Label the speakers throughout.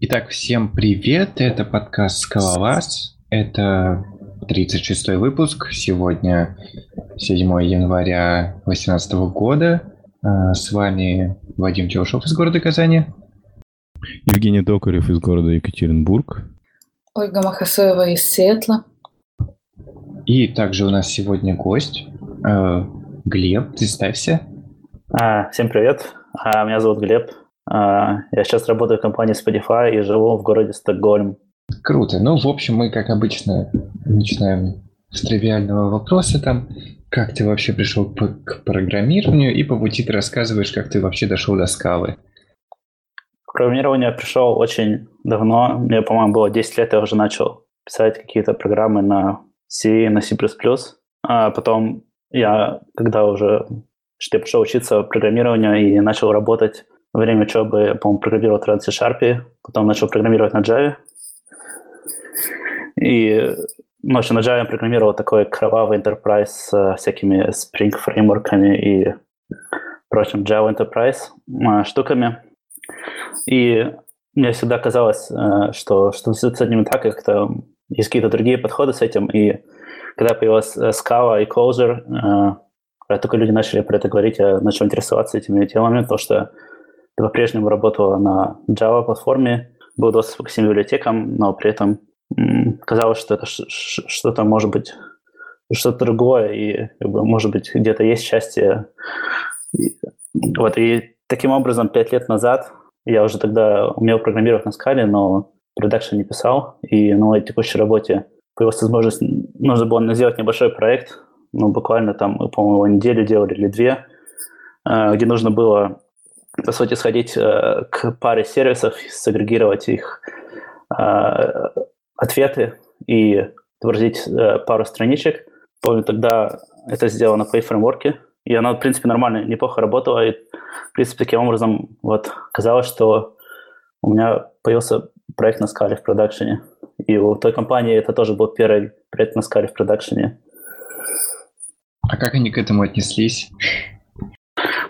Speaker 1: Итак, всем привет, это подкаст «Скалолаз», это 36-й выпуск, сегодня 7 января 2018 года. А, с вами Вадим Тёшев из города Казани.
Speaker 2: Евгений Токарев из города Екатеринбург.
Speaker 3: Ольга Махасоева из Сиэтла.
Speaker 1: И также у нас сегодня гость э, Глеб, представься.
Speaker 4: А, всем привет, а, меня зовут Глеб. А, я сейчас работаю в компании Spotify и живу в городе Стокгольм.
Speaker 1: Круто. Ну, в общем, мы, как обычно, начинаем с тривиального вопроса там. Как ты вообще пришел к программированию? И по пути ты рассказываешь, как ты вообще дошел до скалы.
Speaker 4: К программированию я пришел очень давно. Мне, по-моему, было 10 лет, я уже начал писать какие-то программы на C, на C++. А потом я, когда уже что я пошел учиться программированию и начал работать во время учебы, по-моему, программировал на C-Sharp, потом начал программировать на Java. И ну, на Java я программировал такой кровавый enterprise с всякими Spring фреймворками и прочим Java Enterprise а, штуками. И мне всегда казалось, э, что, что с этим так, как-то есть какие-то другие подходы с этим. И когда появилась э, Scala и Clojure, э, только люди начали про это говорить, я начал интересоваться этими темами, то что я по-прежнему работала на Java-платформе, был доступ к всем библиотекам, но при этом казалось, что это что-то может быть что-то другое, и может быть где-то есть счастье. Вот, и таким образом, пять лет назад я уже тогда умел программировать на скале, но продакшн не писал, и на моей текущей работе появилась возможность, нужно было сделать небольшой проект, ну, буквально там, по-моему, неделю делали или две, э, где нужно было, по сути, сходить э, к паре сервисов, сагрегировать их э, ответы и отобразить пару страничек. Помню, тогда это сделано по фреймворке, и оно, в принципе, нормально, неплохо работало, и, в принципе, таким образом вот казалось, что у меня появился проект на скале в продакшене. И у той компании это тоже был первый проект на скале в продакшене.
Speaker 1: А как они к этому отнеслись?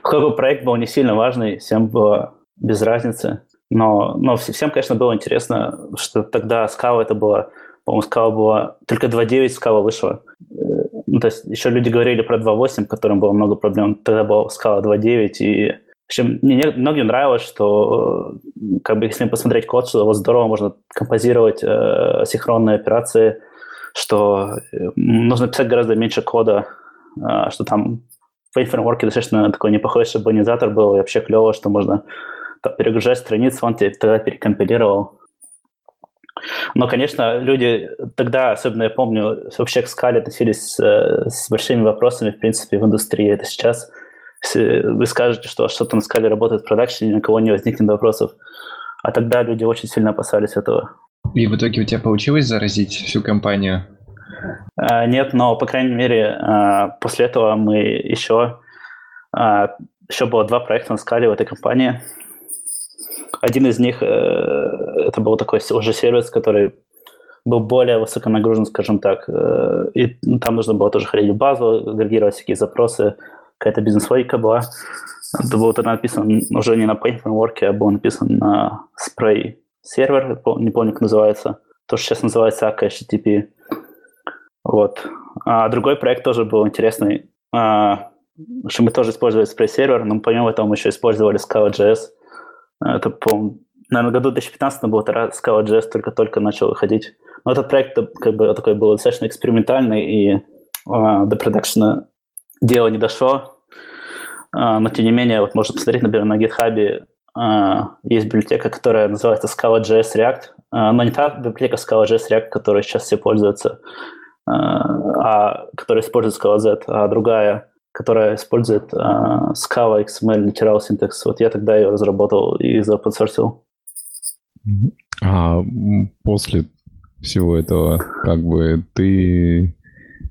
Speaker 4: Какой проект был не сильно важный, всем было без разницы. Но, но всем, конечно, было интересно, что тогда Scala это было, по-моему, Scala была, только 2.9 Scala вышла. Э, ну, то есть еще люди говорили про 2.8, в котором было много проблем. Тогда была Scala 2.9, и в общем, мне многим нравилось, что как бы, если посмотреть код, что его здорово можно композировать э, синхронные операции, что э, нужно писать гораздо меньше кода, а, что там в фреймворке достаточно такой неплохой шаблонизатор был, и вообще клево, что можно перегружать страницы, он тебе тогда перекомпилировал. Но, конечно, люди тогда, особенно я помню, вообще к скале относились э, с большими вопросами, в принципе, в индустрии. Это сейчас вы скажете, что что-то на скале работает в продакшене, ни у кого не возникнет вопросов. А тогда люди очень сильно опасались этого.
Speaker 1: И в итоге у тебя получилось заразить всю компанию?
Speaker 4: А, нет, но, по крайней мере, а, после этого мы еще... А, еще было два проекта на скале в этой компании. Один из них, э, это был такой уже сервис, который был более высоконагружен, скажем так. Э, и там нужно было тоже ходить в базу, агрегировать всякие запросы, какая-то бизнес-логика была. Это было тогда написано уже не на Paint Framework, а было написано на Spray сервер, не помню, как называется. То, что сейчас называется AK HTTP. Вот. А другой проект тоже был интересный. А, что мы тоже использовали Spray сервер, но помимо этого мы еще использовали Scala.js. Это, по наверное, году 2015 был тогда Scala.js только-только начал выходить. Но этот проект как бы такой был достаточно экспериментальный, и а, до продакшена дело не дошло. А, но, тем не менее, вот можно посмотреть, например, на GitHub а, есть библиотека, которая называется Scala.js React, а, но не та библиотека Scala.js React, которой сейчас все пользуются. А, которая использует Scala Z, а другая, которая использует а, Scala XML Literal Syntax. Вот я тогда ее разработал и заопенсорсил.
Speaker 2: А после всего этого, как бы ты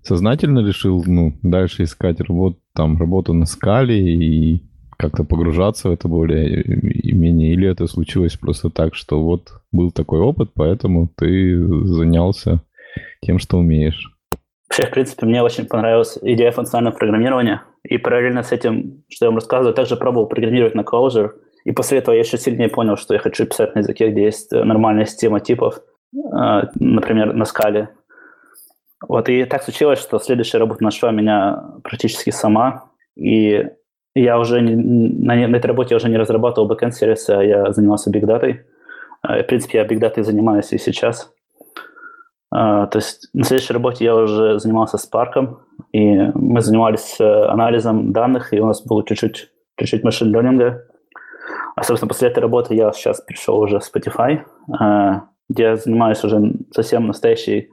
Speaker 2: сознательно решил, ну, дальше искать работу, там, работу на скале и как-то погружаться в это более и менее, или это случилось просто так, что вот был такой опыт, поэтому ты занялся тем, что умеешь.
Speaker 4: Вообще, в принципе, мне очень понравилась идея функционального программирования. И параллельно с этим, что я вам рассказываю, также пробовал программировать на Clojure. И после этого я еще сильнее понял, что я хочу писать на языке, где есть нормальная система типов, например, на скале. Вот, и так случилось, что следующая работа нашла меня практически сама, и я уже не, на, на этой работе я уже не разрабатывал бэкэнд сервиса, а я занимался бигдатой. В принципе, я бигдатой занимаюсь и сейчас. То есть на следующей работе я уже занимался Spark, и мы занимались э, анализом данных, и у нас было чуть-чуть чуть-чуть машин ленинга. А, собственно, после этой работы я сейчас перешел уже в Spotify, э, где я занимаюсь уже совсем настоящей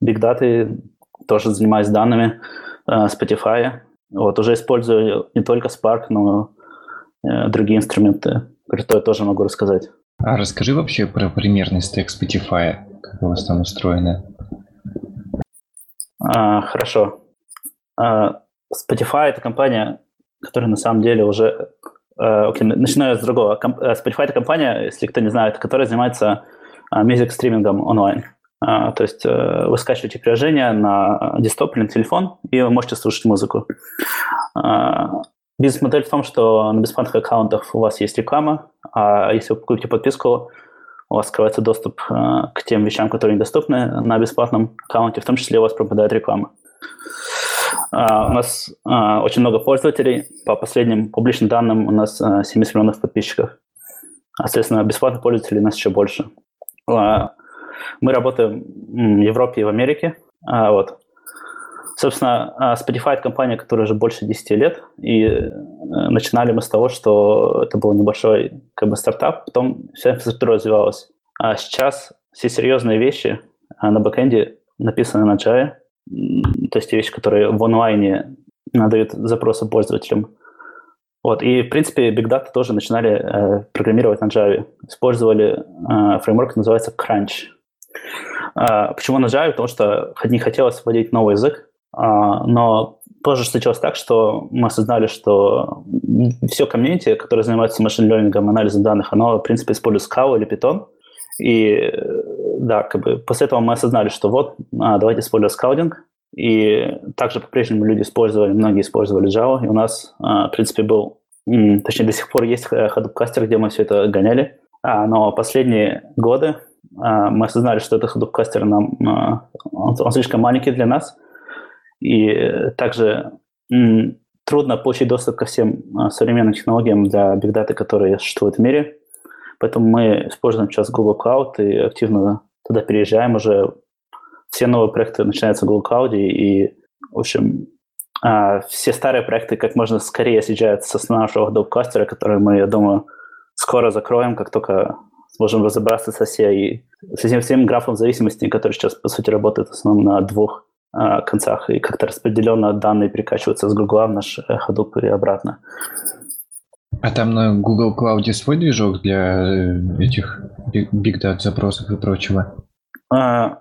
Speaker 4: бигдатой, э, тоже занимаюсь данными Spotify. Вот, уже использую не только Spark, но другие инструменты, которые тоже могу рассказать.
Speaker 1: А расскажи вообще про примерный стек Spotify, как у вас там устроено.
Speaker 4: А, хорошо. А, Spotify – это компания, которая на самом деле уже... А, окей, начинаю с другого. Э, Spotify – это компания, если кто не знает, которая занимается музик-стримингом онлайн. А, то есть э, вы скачиваете приложение на десктоп или на телефон, и вы можете слушать музыку. А, бизнес-модель в том, что на бесплатных аккаунтах у вас есть реклама, а если вы купите подписку, у вас открывается доступ э, к тем вещам, которые недоступны на бесплатном аккаунте, в том числе у вас пропадает реклама. Uh, у нас uh, очень много пользователей. По последним публичным данным у нас uh, 70 миллионов подписчиков. А, соответственно, бесплатных пользователей у нас еще больше. Мы работаем в Европе и в Америке. Вот. Собственно, а, Spotify – это компания, которая уже больше 10 лет, и э, начинали мы с того, что это был небольшой как бы, стартап, потом вся инфраструктура развивалась. А сейчас все серьезные вещи а, на бэкэнде написаны на Java, то есть те вещи, которые в онлайне дают запросы пользователям. Вот. И, в принципе, Big Data тоже начинали э, программировать на Java. Использовали э, фреймворк, называется Crunch. Э, почему на Java? Потому что не хотелось вводить новый язык, но тоже случилось так, что мы осознали, что все комьюнити, которое занимается машин-лернингом, анализом данных, оно, в принципе, использует Scala или Python. И да, как бы после этого мы осознали, что вот, а, давайте использовать скаудинг. И также по-прежнему люди использовали, многие использовали Java. И у нас, а, в принципе, был, точнее, до сих пор есть Hadoop кастер, где мы все это гоняли. Но последние годы мы осознали, что этот Hadoop кастер нам, он слишком маленький для нас – и также трудно получить доступ ко всем а, современным технологиям для Big Data, которые существуют в мире. Поэтому мы используем сейчас Google Cloud и активно туда переезжаем уже. Все новые проекты начинаются в Google Cloud, и, в общем, а, все старые проекты как можно скорее съезжают с нашего Adobe Cluster, который мы, я думаю, скоро закроем, как только сможем разобраться со всей, со всем, всем графом зависимости, который сейчас, по сути, работает в основном на двух Э, концах, и как-то распределенно данные перекачиваются с Google в наш э, Hadoop и обратно.
Speaker 1: А там на Google Cloud свой движок для э, этих Big Data запросов и прочего?
Speaker 4: Окей. Uh,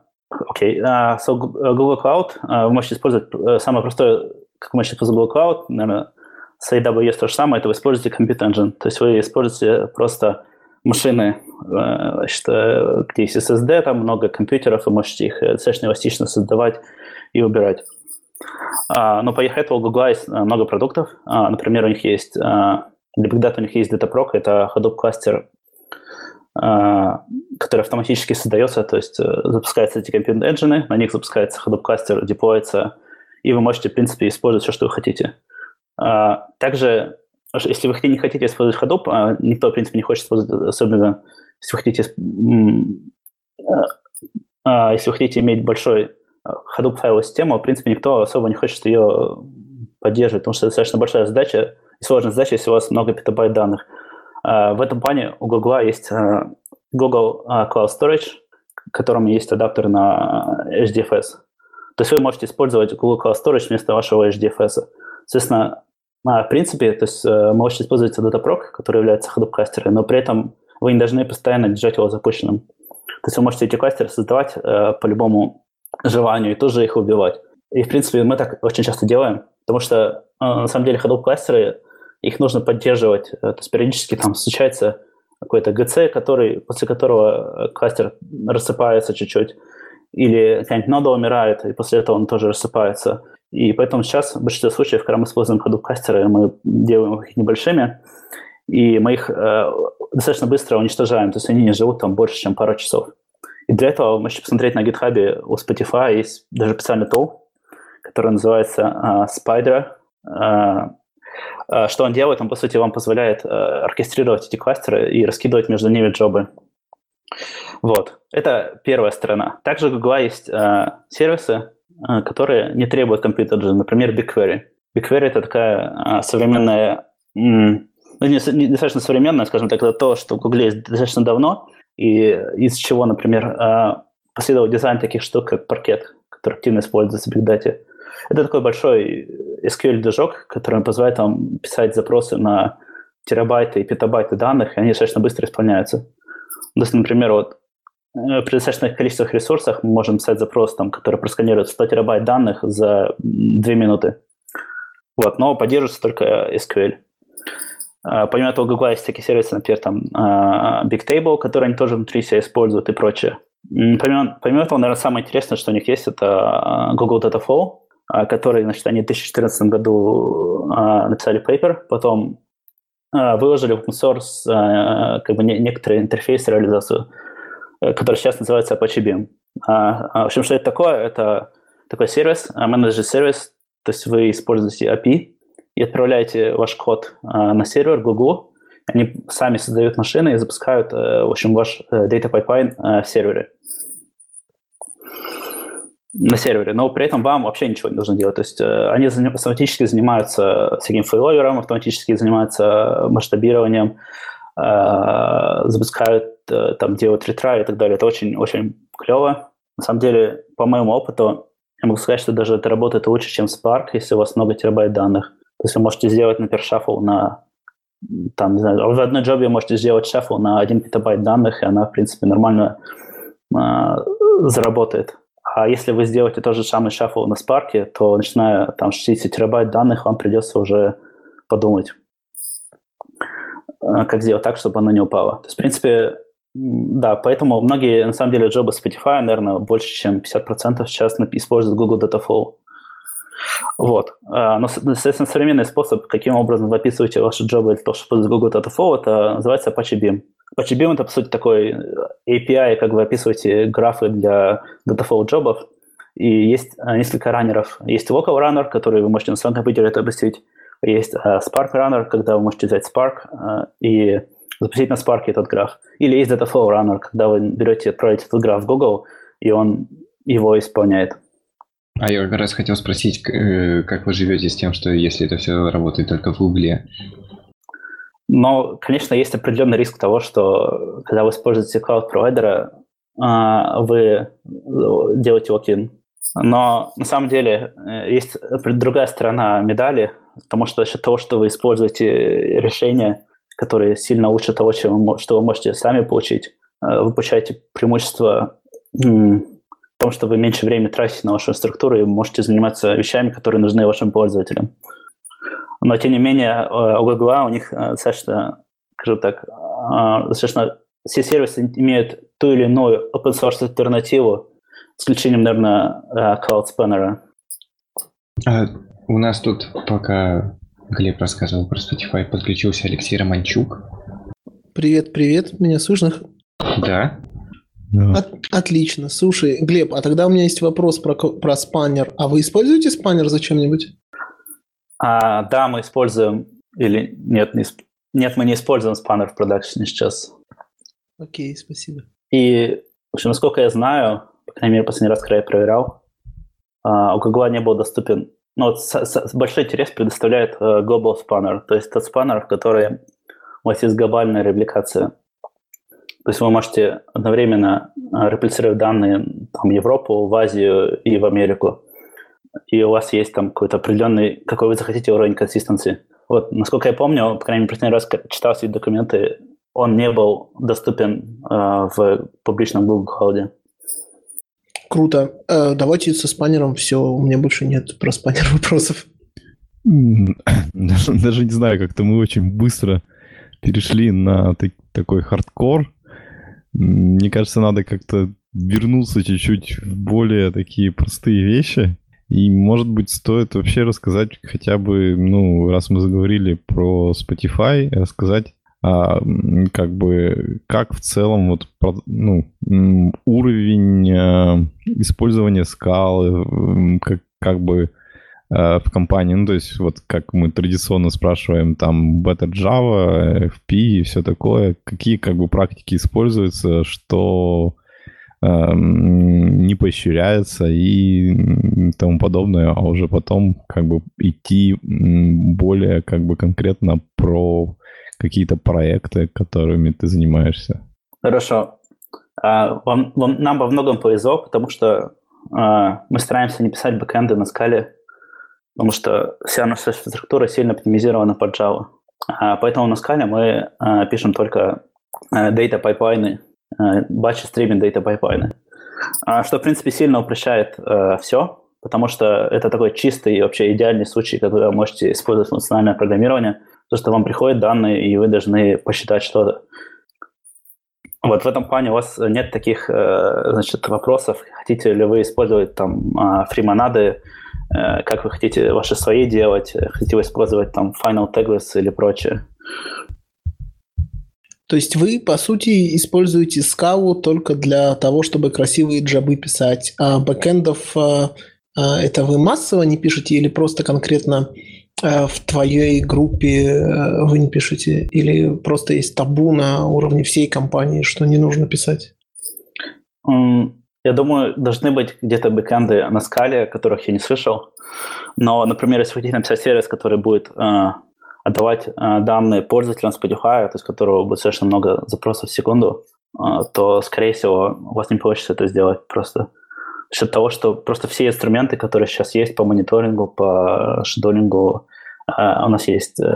Speaker 4: okay. uh, so Google Cloud uh, вы можете использовать uh, самое простое, как вы можете использовать Google Cloud, наверное, с AWS то же самое, это вы используете Compute Engine. То есть вы используете просто машины, значит, где есть SSD, там много компьютеров, вы можете их достаточно эластично создавать и убирать. А, но по этого у Google есть а, много продуктов. А, например, у них есть, для Big Data у них есть Dataproc, это Hadoop кластер, который автоматически создается, то есть э, запускаются эти компьютер engine, на них запускается Hadoop кластер, деплоится, и вы можете, в принципе, использовать все, что вы хотите. Также, если вы не хотите использовать Hadoop, никто, в принципе, не хочет использовать, особенно если вы хотите, если вы хотите иметь большой Hadoop файловая система, в принципе, никто особо не хочет ее поддерживать, потому что это достаточно большая задача и сложная задача, если у вас много петабайт данных. А, в этом плане у Google есть а, Google а, Cloud Storage, в котором есть адаптер на HDFS. То есть вы можете использовать Google Cloud Storage вместо вашего HDFS. Соответственно, в принципе, то есть вы можете использовать Dataproc, который является Hadoop кластером, но при этом вы не должны постоянно держать его запущенным. То есть вы можете эти кластеры создавать по любому желанию и тоже их убивать. И, в принципе, мы так очень часто делаем, потому что, э, на самом деле, Hadoop кластеры, их нужно поддерживать. Э, то есть периодически там случается какой-то GC, который, после которого э, кластер рассыпается чуть-чуть, или какая-нибудь нода умирает, и после этого он тоже рассыпается. И поэтому сейчас в большинстве случаев, когда мы используем Hadoop кластеры, мы делаем их небольшими, и мы их э, достаточно быстро уничтожаем, то есть они не живут там больше, чем пару часов. И для этого вы можете посмотреть на GitHub у Spotify есть даже специальный тул, который называется uh, Spider. Uh, uh, что он делает? Он, по сути, вам позволяет uh, оркестрировать эти кластеры и раскидывать между ними джобы. Вот. Это первая сторона. Также у Google есть uh, сервисы, uh, которые не требуют компьютера, например, BigQuery. BigQuery – это такая uh, современная, ну, не, не достаточно современная, скажем так, это то, что в Google есть достаточно давно, и из чего, например, последовал дизайн таких штук, как паркет, который активно используется в Big Data. Это такой большой SQL-движок, который позволяет вам писать запросы на терабайты и петабайты данных, и они достаточно быстро исполняются. То есть, например, вот э, при достаточных количествах ресурсов мы можем писать запрос, там, который просканирует 100 терабайт данных за 2 минуты. Вот, но поддерживается только SQL. А, помимо этого, у Google есть такие сервисы, например, там а, Bigtable, которые они тоже внутри себя используют и прочее. Помимо, помимо этого, наверное, самое интересное, что у них есть, это а, Google Dataflow, который, значит, они в 2014 году написали paper, потом выложили в open source как бы некоторые интерфейсы, реализацию, э, который сейчас называется Apache Beam. В общем, что это такое? Это такой сервис, менеджер сервис, то есть вы используете API, и отправляете ваш код э, на сервер Google. Они сами создают машины и запускают, э, в общем, ваш э, data pipeline в сервере. На сервере, но при этом вам вообще ничего не нужно делать. То есть они автоматически занимаются всяким фейловером, автоматически занимаются масштабированием, запускают, там, делают ретрай и так далее. Это очень-очень клево. На самом деле, по моему опыту, я могу сказать, что даже это работает лучше, чем Spark, если у вас много терабайт данных. То есть вы можете сделать, например, шаффл на там, не знаю, в одной джобе можете сделать шаффл на 1 петабайт данных, и она, в принципе, нормально э, заработает. А если вы сделаете тот же самый шаффл на Spark, то начиная там 60 терабайт данных, вам придется уже подумать, э, как сделать так, чтобы она не упала. То есть, в принципе, да, поэтому многие, на самом деле, джобы Spotify, наверное, больше, чем 50% сейчас используют Google Dataflow. Вот. А, но, соответственно, современный способ, каким образом вы описываете ваши джобы для того, чтобы Google Data Flow, это называется Apache Beam. Apache Beam – это, по сути, такой API, как вы описываете графы для Dataflow джобов. И есть а, несколько раннеров. Есть Local Runner, который вы можете на своем компьютере это объяснить. Есть uh, Spark Runner, когда вы можете взять Spark и запустить на Spark этот граф. Или есть Dataflow Runner, когда вы берете и отправите этот граф в Google, и он его исполняет.
Speaker 1: А я как раз хотел спросить, э, как вы живете с тем, что если это все работает только в Гугле?
Speaker 4: Но, конечно, есть определенный риск того, что когда вы используете cloud-провайдера, а, вы делаете локин. Но на самом деле э, есть другая сторона медали, потому что за счет того, что вы используете решения, которые сильно лучше того, что вы можете сами получить, э, вы получаете преимущество том, что вы меньше времени тратите на вашу структуру и можете заниматься вещами, которые нужны вашим пользователям. Но, тем не менее, э, у Google у них э, достаточно, скажу так, э, достаточно все сервисы имеют ту или иную open source альтернативу, с исключением, наверное, Cloud Spanner.
Speaker 1: А у нас тут, пока Глеб рассказывал про Spotify, подключился Алексей Романчук.
Speaker 5: Привет, привет, меня слышно?
Speaker 1: Да.
Speaker 5: Да. От, отлично. Слушай, Глеб, а тогда у меня есть вопрос про, про спаннер. А вы используете спаннер зачем-нибудь?
Speaker 4: А, да, мы используем. Или нет, не, нет, мы не используем спаннер в продакшене сейчас.
Speaker 5: Окей, спасибо.
Speaker 4: И, в общем, насколько я знаю, по крайней мере, последний раз, когда я проверял, а, у Google не был доступен ну, вот с, с, большой интерес предоставляет uh, Global Spanner, то есть тот спаннер, в который у вас есть глобальная репликация. То есть вы можете одновременно а, реплицировать данные там, в Европу, в Азию и в Америку. И у вас есть там какой-то определенный, какой вы захотите уровень консистенции. Вот, насколько я помню, по крайней мере, последний раз читал все документы, он не был доступен э, в публичном Google Cloud.
Speaker 5: Круто. Э, давайте со спанером все. У меня больше нет про спанер вопросов.
Speaker 2: Даже, даже не знаю, как-то мы очень быстро перешли на так, такой хардкор. Мне кажется, надо как-то вернуться чуть-чуть в более такие простые вещи. И, может быть, стоит вообще рассказать хотя бы, ну, раз мы заговорили про Spotify, рассказать а, как бы как в целом вот ну, уровень а, использования скалы, как, как бы в компании, ну, то есть вот как мы традиционно спрашиваем там Better Java, FP и все такое, какие как бы практики используются, что не поощряется и тому подобное, а уже потом как бы идти более как бы конкретно про какие-то проекты, которыми ты занимаешься.
Speaker 4: Хорошо. А, вам, вам, нам во многом повезло, потому что а, мы стараемся не писать бэкэнды на скале, потому что вся наша структура сильно оптимизирована под Java. А, поэтому на скале мы а, пишем только а, data pipeline ы, batch streaming data pipeline ы, что, в принципе, сильно упрощает все, потому что это такой чистый и вообще идеальный случай, когда вы можете использовать функциональное программирование, то, что вам приходят данные, и вы должны посчитать что-то. Вот в этом плане у вас нет таких э, значит, вопросов. Хотите ли вы использовать там free монады, как вы хотите ваши свои делать, хотите вы использовать там final tagless или прочее.
Speaker 5: То есть вы, по сути, используете скалу только для того, чтобы красивые джабы писать, а бэкэндов а, это вы массово не пишете или просто конкретно Э, в твоей группе э, вы не пишете? Или просто есть табу на уровне всей компании, что не нужно писать?
Speaker 4: Я думаю, должны быть где-то бэкэнды на скале, которых я не слышал. Но, например, если хотите написать сервис, который будет э, отдавать э, данные пользователям Spotify, то есть которого будет совершенно много запросов в секунду, э, то, скорее всего, у вас не получится это сделать просто за счет того, что просто все инструменты, которые сейчас есть по мониторингу, по шедулингу, а, у нас есть э,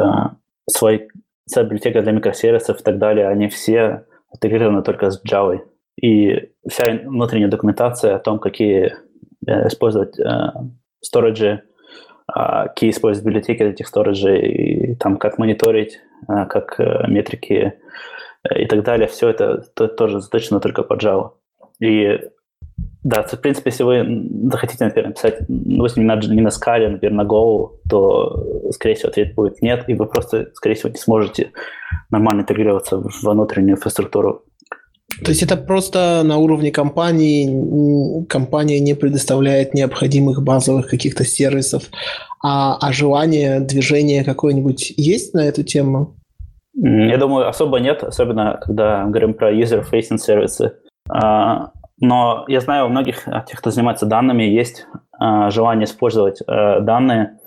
Speaker 4: свой, своя библиотека для микросервисов и так далее, они все интегрированы только с Java. И вся внутренняя документация о том, какие э, использовать сториджи, э, а, какие использовать библиотеки этих сториджей, и там как мониторить, как метрики и так далее, все это тоже заточено только по Java. И да, в принципе, если вы захотите, например, написать, ну, если не на, скале, например, на Go, то, скорее всего, ответ будет нет, и вы просто, скорее всего, не сможете нормально интегрироваться в внутреннюю инфраструктуру.
Speaker 5: То есть это просто на уровне компании, компания не предоставляет необходимых базовых каких-то сервисов, а, а желание, движение какое-нибудь есть на эту тему?
Speaker 4: Я думаю, особо нет, особенно когда говорим про user-facing сервисы. А, но я знаю, у многих э, тех, кто занимается данными, есть э, желание использовать э, данные,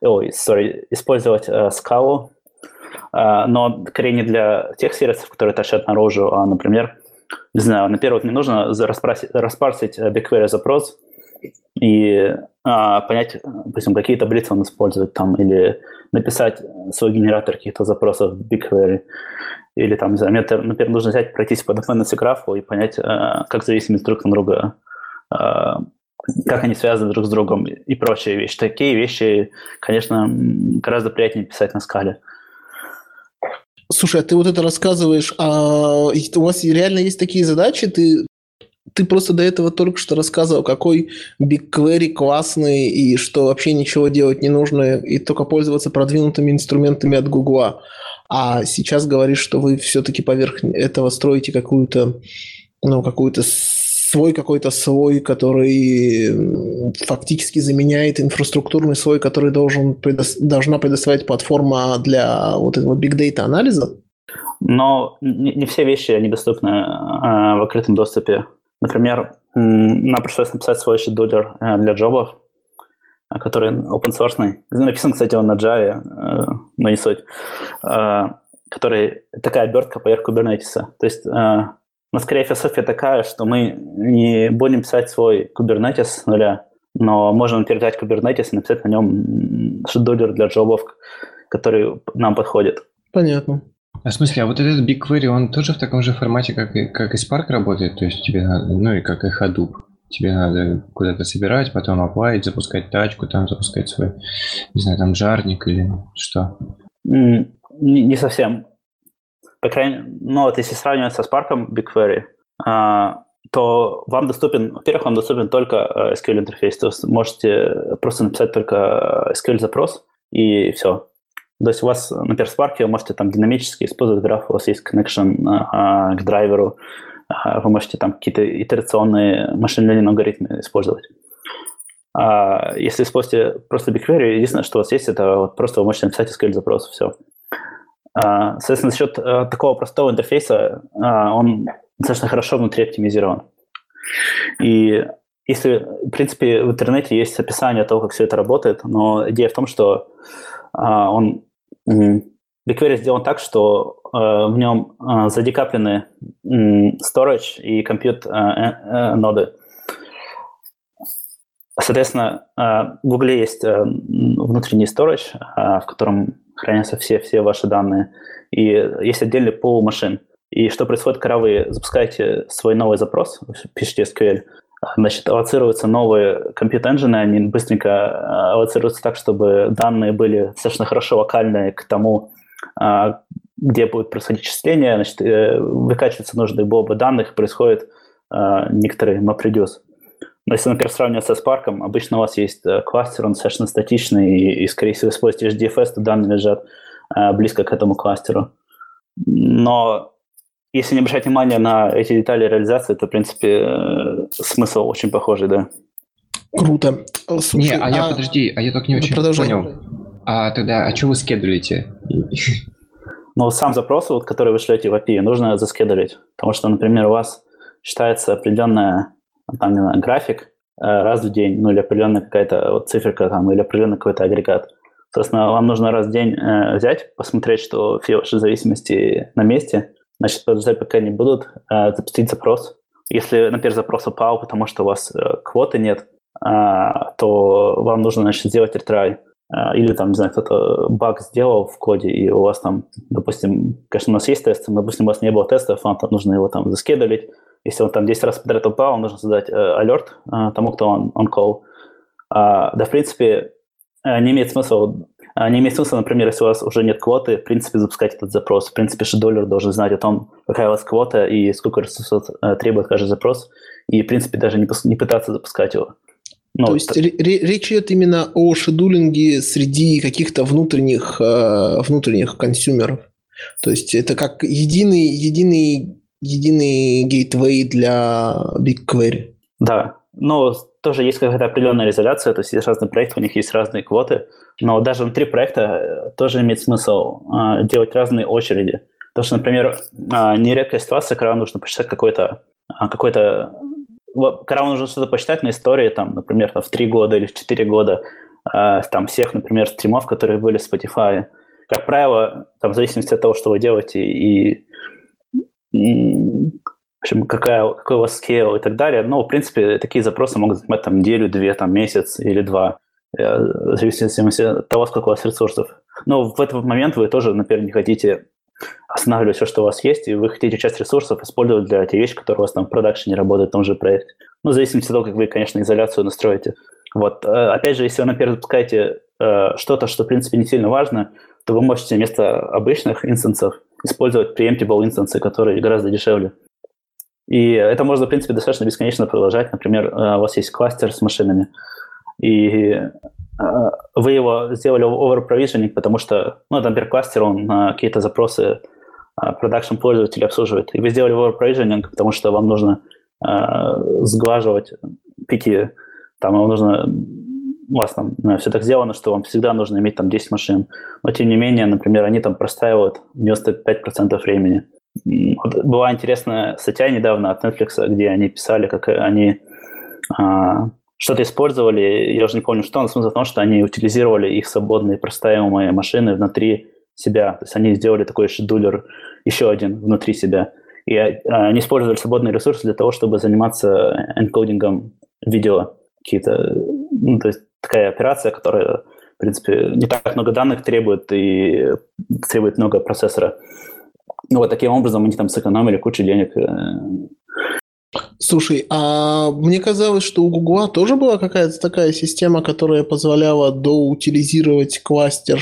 Speaker 4: ой, sorry, использовать э, э, но скорее не для тех сервисов, которые тащат наружу, а, например, не знаю, вот мне нужно распарсить э, BigQuery запрос и а, понять, допустим, какие таблицы он использует там, или написать свой генератор каких-то запросов в BigQuery. Или там, не знаю, мне, например, нужно взять, пройтись по dependency графу и понять, э, как зависимость друг на друга, э, как они связаны друг с другом и прочие вещи. Такие вещи, конечно, гораздо приятнее писать на скале.
Speaker 5: Слушай, а ты вот это рассказываешь, а у вас реально есть такие задачи? Ты, ты просто до этого только что рассказывал, какой BigQuery классный и что вообще ничего делать не нужно и только пользоваться продвинутыми инструментами от Гугла а сейчас говоришь, что вы все-таки поверх этого строите какую-то, ну, какую-то свой какой-то слой, который фактически заменяет инфраструктурный слой, который должен, предо... должна предоставить платформа для вот этого big data анализа?
Speaker 4: Но не, все вещи они доступны э, в открытом доступе. Например, нам пришлось написать свой шедулер э, для джобов, а, который open source. Написан, кстати, он на Java, э, но не суть. Э, который такая обертка поверх Kubernetes. То есть э, но скорее философия такая, что мы не будем писать свой Kubernetes с нуля, но можем передать Kubernetes и написать на нем шедулер для джобов, который нам подходит.
Speaker 5: Понятно.
Speaker 1: А в смысле, а вот этот BigQuery, он тоже в таком же формате, как и, как и Spark работает? То есть тебе надо, ну и как и Hadoop? тебе надо куда-то собирать, потом оплавить, запускать тачку, там запускать свой, не знаю, там жарник или что?
Speaker 4: Не, не совсем. По крайней ну вот если сравнивать со Spark BigQuery, а, то вам доступен, во-первых, вам доступен только э, SQL интерфейс, то есть можете просто написать только SQL запрос и все. То есть у вас, например, в Spark вы можете там динамически использовать граф, у вас есть connection а, к драйверу, а, вы можете там какие-то итерационные машин learning алгоритмы использовать. А если используете просто BigQuery, единственное, что у вас есть, это вот просто вы можете написать SQL запрос, все. А, соответственно, за счет а, такого простого интерфейса а, он достаточно хорошо внутри оптимизирован. И если, в принципе, в интернете есть описание того, как все это работает, но идея в том, что а, он BigQuery сделан так, что а, в нем задекаплены storage и compute а, ноды. Соответственно, в Google есть внутренний storage, в котором хранятся все, все ваши данные, и есть отдельный пул машин. И что происходит, когда вы запускаете свой новый запрос, пишете SQL, значит, аллоцируются новые компьютер-энджины, они быстренько а, аллоцируются так, чтобы данные были достаточно хорошо локальные к тому, а, где будет происходить числение, значит, э, выкачиваются нужные бобы данных, происходит а, некоторый MapReduce. Но если, например, сравнивать со Spark, обычно у вас есть э, кластер, он достаточно статичный, и, и скорее всего, используете HDFS, то данные лежат близко к этому кластеру. Но если не обращать внимания на эти детали реализации, то, в принципе, э, смысл очень похожий, да.
Speaker 5: Круто.
Speaker 1: Слушай, не, а, а я подожди, а я только не очень продолжай. понял. А тогда, а что вы скедулите?
Speaker 4: Ну, сам запрос, вот, который вы шлете в API, нужно заскедулить. Потому что, например, у вас считается определенная, там, не знаю, график э, раз в день, ну, или определенная какая-то вот циферка там, или определенный какой-то агрегат. Соответственно, вам нужно раз в день э, взять, посмотреть, что все ваши зависимости на месте – значит, подождать, пока они будут, э, запустить запрос. Если, например, запрос упал, потому что у вас э, квоты нет, э, то вам нужно, значит, сделать ретрай. Э, или там, не знаю, кто-то баг сделал в коде, и у вас там, допустим, конечно, у нас есть тесты, но, допустим, у вас не было тестов, вам там нужно его там заскедулить. Если он там 10 раз подряд упал, нужно создать э, алерт э, тому, кто он, он call. А, да, в принципе, э, не имеет смысла не имеет смысла, например, если у вас уже нет квоты, в принципе, запускать этот запрос. В принципе, шедолер должен знать о том, какая у вас квота и сколько ресурсов требует каждый запрос, и, в принципе, даже не, не пытаться запускать его.
Speaker 5: Ну, То есть р- речь идет именно о шедулинге среди каких-то внутренних, внутренних консюмеров. То есть это как единый, единый, единый гейтвей для BigQuery.
Speaker 4: Да, но тоже есть какая-то определенная изоляция, то есть есть разные проекты, у них есть разные квоты, но даже внутри проекта э, тоже имеет смысл э, делать разные очереди. Потому что, например, э, нередкая ситуация, когда нужно посчитать какой-то, э, какой-то когда нужно что-то посчитать на истории, там, например, там, в 3 года или в 4 года, э, там, всех, например, стримов, которые были в Spotify, как правило, там, в зависимости от того, что вы делаете, и в общем, какая, какой у вас скейл и так далее. Но, в принципе, такие запросы могут занимать там неделю, две, там месяц или два, э, в зависимости от того, сколько у вас ресурсов. Но в этот момент вы тоже, например, не хотите останавливать все, что у вас есть, и вы хотите часть ресурсов использовать для тех вещей, которые у вас там в продакшене работают в том же проекте. Ну, в зависимости от того, как вы, конечно, изоляцию настроите. Вот. Э, опять же, если вы, например, запускаете э, что-то, что, в принципе, не сильно важно, то вы можете вместо обычных инстансов использовать preemptible инстансы, которые гораздо дешевле. И это можно, в принципе, достаточно бесконечно продолжать. Например, э, у вас есть кластер с машинами, и э, вы его сделали overprovisioning, потому что, ну, например, кластер, он какие-то запросы продакшн пользователей обслуживает. И вы сделали overprovisioning, потому что вам нужно э, сглаживать пики, там вам нужно у вас там ну, все так сделано, что вам всегда нужно иметь там 10 машин. Но тем не менее, например, они там простаивают 95% времени. Вот была интересная статья недавно от Netflix, где они писали, как они а, что-то использовали, я уже не помню что, но смысл в том, что они утилизировали их свободные простаиваемые машины внутри себя. То есть они сделали такой шедулер, еще один внутри себя. И а, они использовали свободные ресурсы для того, чтобы заниматься энкодингом видео. Какие-то, ну, то есть такая операция, которая, в принципе, не так много данных требует и требует много процессора. Ну, вот таким образом они там сэкономили кучу денег. Э.
Speaker 5: Слушай, а мне казалось, что у Гугла тоже была какая-то такая система, которая позволяла доутилизировать кластер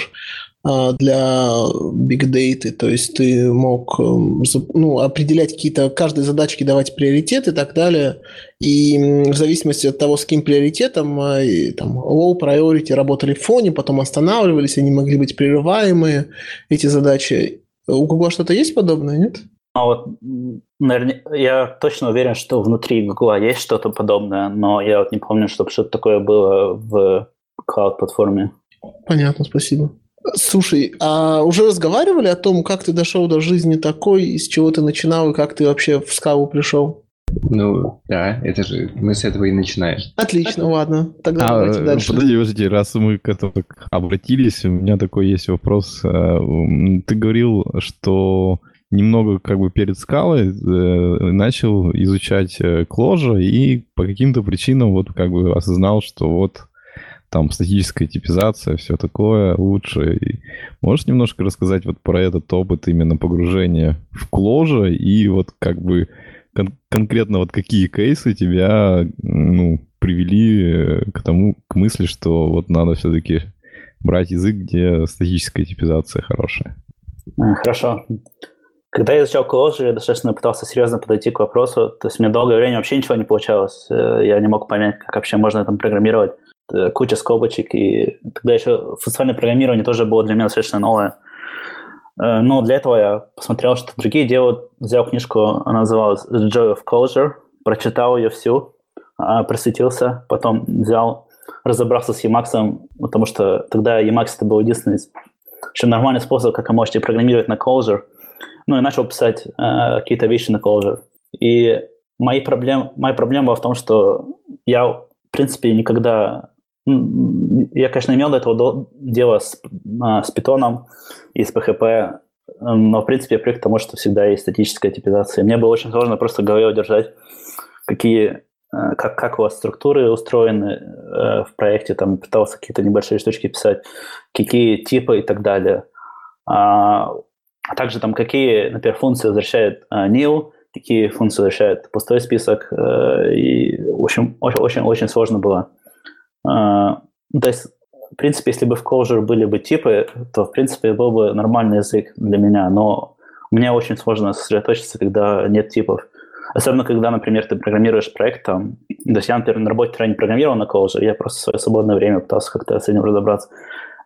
Speaker 5: для big data, то есть ты мог эм, ну, определять какие-то, каждой задачке давать приоритет и так далее, и в зависимости от того, с каким приоритетом, а, там, low priority работали в фоне, потом останавливались, они могли быть прерываемые, эти задачи. У Google что-то есть подобное, нет?
Speaker 4: Ну, вот, наверное, я точно уверен, что внутри Google есть что-то подобное, но я вот не помню, чтобы что-то такое было в клауд-платформе.
Speaker 5: Понятно, спасибо. Слушай, а уже разговаривали о том, как ты дошел до жизни такой, из чего ты начинал и как ты вообще в скалу пришел?
Speaker 1: Ну, да, это же мы с этого и начинаем.
Speaker 5: Отлично, ладно. Тогда а, давайте дальше.
Speaker 2: Подожди, подожди, раз мы к этому обратились, у меня такой есть вопрос. Э, ты говорил, что немного как бы перед скалой э, начал изучать кложа э, и по каким-то причинам вот как бы осознал, что вот там статическая типизация, все такое лучше. И можешь немножко рассказать вот про этот опыт именно погружения в кложа и вот как бы кон- конкретно вот какие кейсы тебя ну, привели э, к тому, к мысли, что вот надо все-таки брать язык, где статическая типизация хорошая?
Speaker 4: Хорошо. Когда я изучал Clojure, я достаточно пытался серьезно подойти к вопросу. То есть мне долгое время вообще ничего не получалось. Э, я не мог понять, как вообще можно там программировать. Э, куча скобочек, и тогда еще функциональное программирование тоже было для меня совершенно новое. Э, но для этого я посмотрел, что другие делают, взял книжку, она называлась The Joy of Closure, прочитал ее всю, а, просветился, потом взял, разобрался с Emacs, потому что тогда Emacs это был единственный еще нормальный способ, как вы можете программировать на Closure. Ну и начал писать э, какие-то вещи на Closure. И мои проблем, моя проблема была в том, что я, в принципе, никогда я, конечно, имел до этого дело с, а, с питоном и с PHP, но, в принципе, я привык к тому, что всегда есть статическая типизация. Мне было очень сложно просто в голове удержать, какие, э, как, как у вас структуры устроены э, в проекте, там пытался какие-то небольшие штучки писать, какие типы и так далее. А, а также там какие, например, функции возвращает э, nil, какие функции возвращает пустой список. И, в общем, очень-очень сложно было. А, то есть, в принципе, если бы в Clojure были бы типы, то, в принципе, был бы нормальный язык для меня, но мне очень сложно сосредоточиться, когда нет типов. Особенно, когда, например, ты программируешь проект, там, то есть я, например, на работе ранее программировал на Clojure, я просто в свое свободное время пытался как-то с этим разобраться.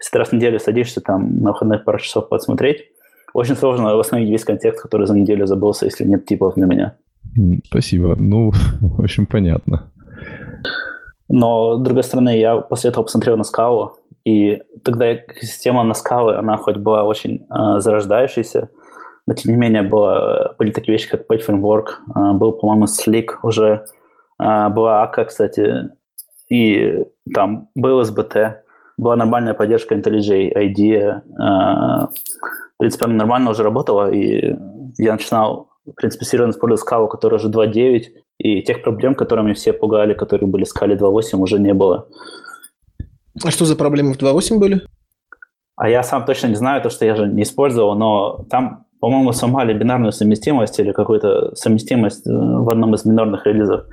Speaker 4: Если ты раз в неделю садишься там на выходных пару часов посмотреть, очень сложно восстановить весь контекст, который за неделю забылся, если нет типов для меня.
Speaker 2: Спасибо. Ну, в общем, понятно.
Speaker 4: Но, с другой стороны, я после этого посмотрел на скалу, и тогда система на скалы, она хоть была очень э, зарождающейся, но тем не менее было, были такие вещи, как Page Framework, э, был, по-моему, Slick уже, э, была АКА, кстати, и там был SBT, была нормальная поддержка IntelliJ, IDEA, э, в принципе, она нормально уже работала, и я начинал, в принципе, серьезно использовать скалу, которая уже 2.9, и тех проблем, которыми все пугали, которые были в скале 2.8, уже не было.
Speaker 5: А что за проблемы в 2.8 были?
Speaker 4: А я сам точно не знаю, то, что я же не использовал, но там, по-моему, сломали бинарную совместимость или какую-то совместимость э, в одном из минорных релизов.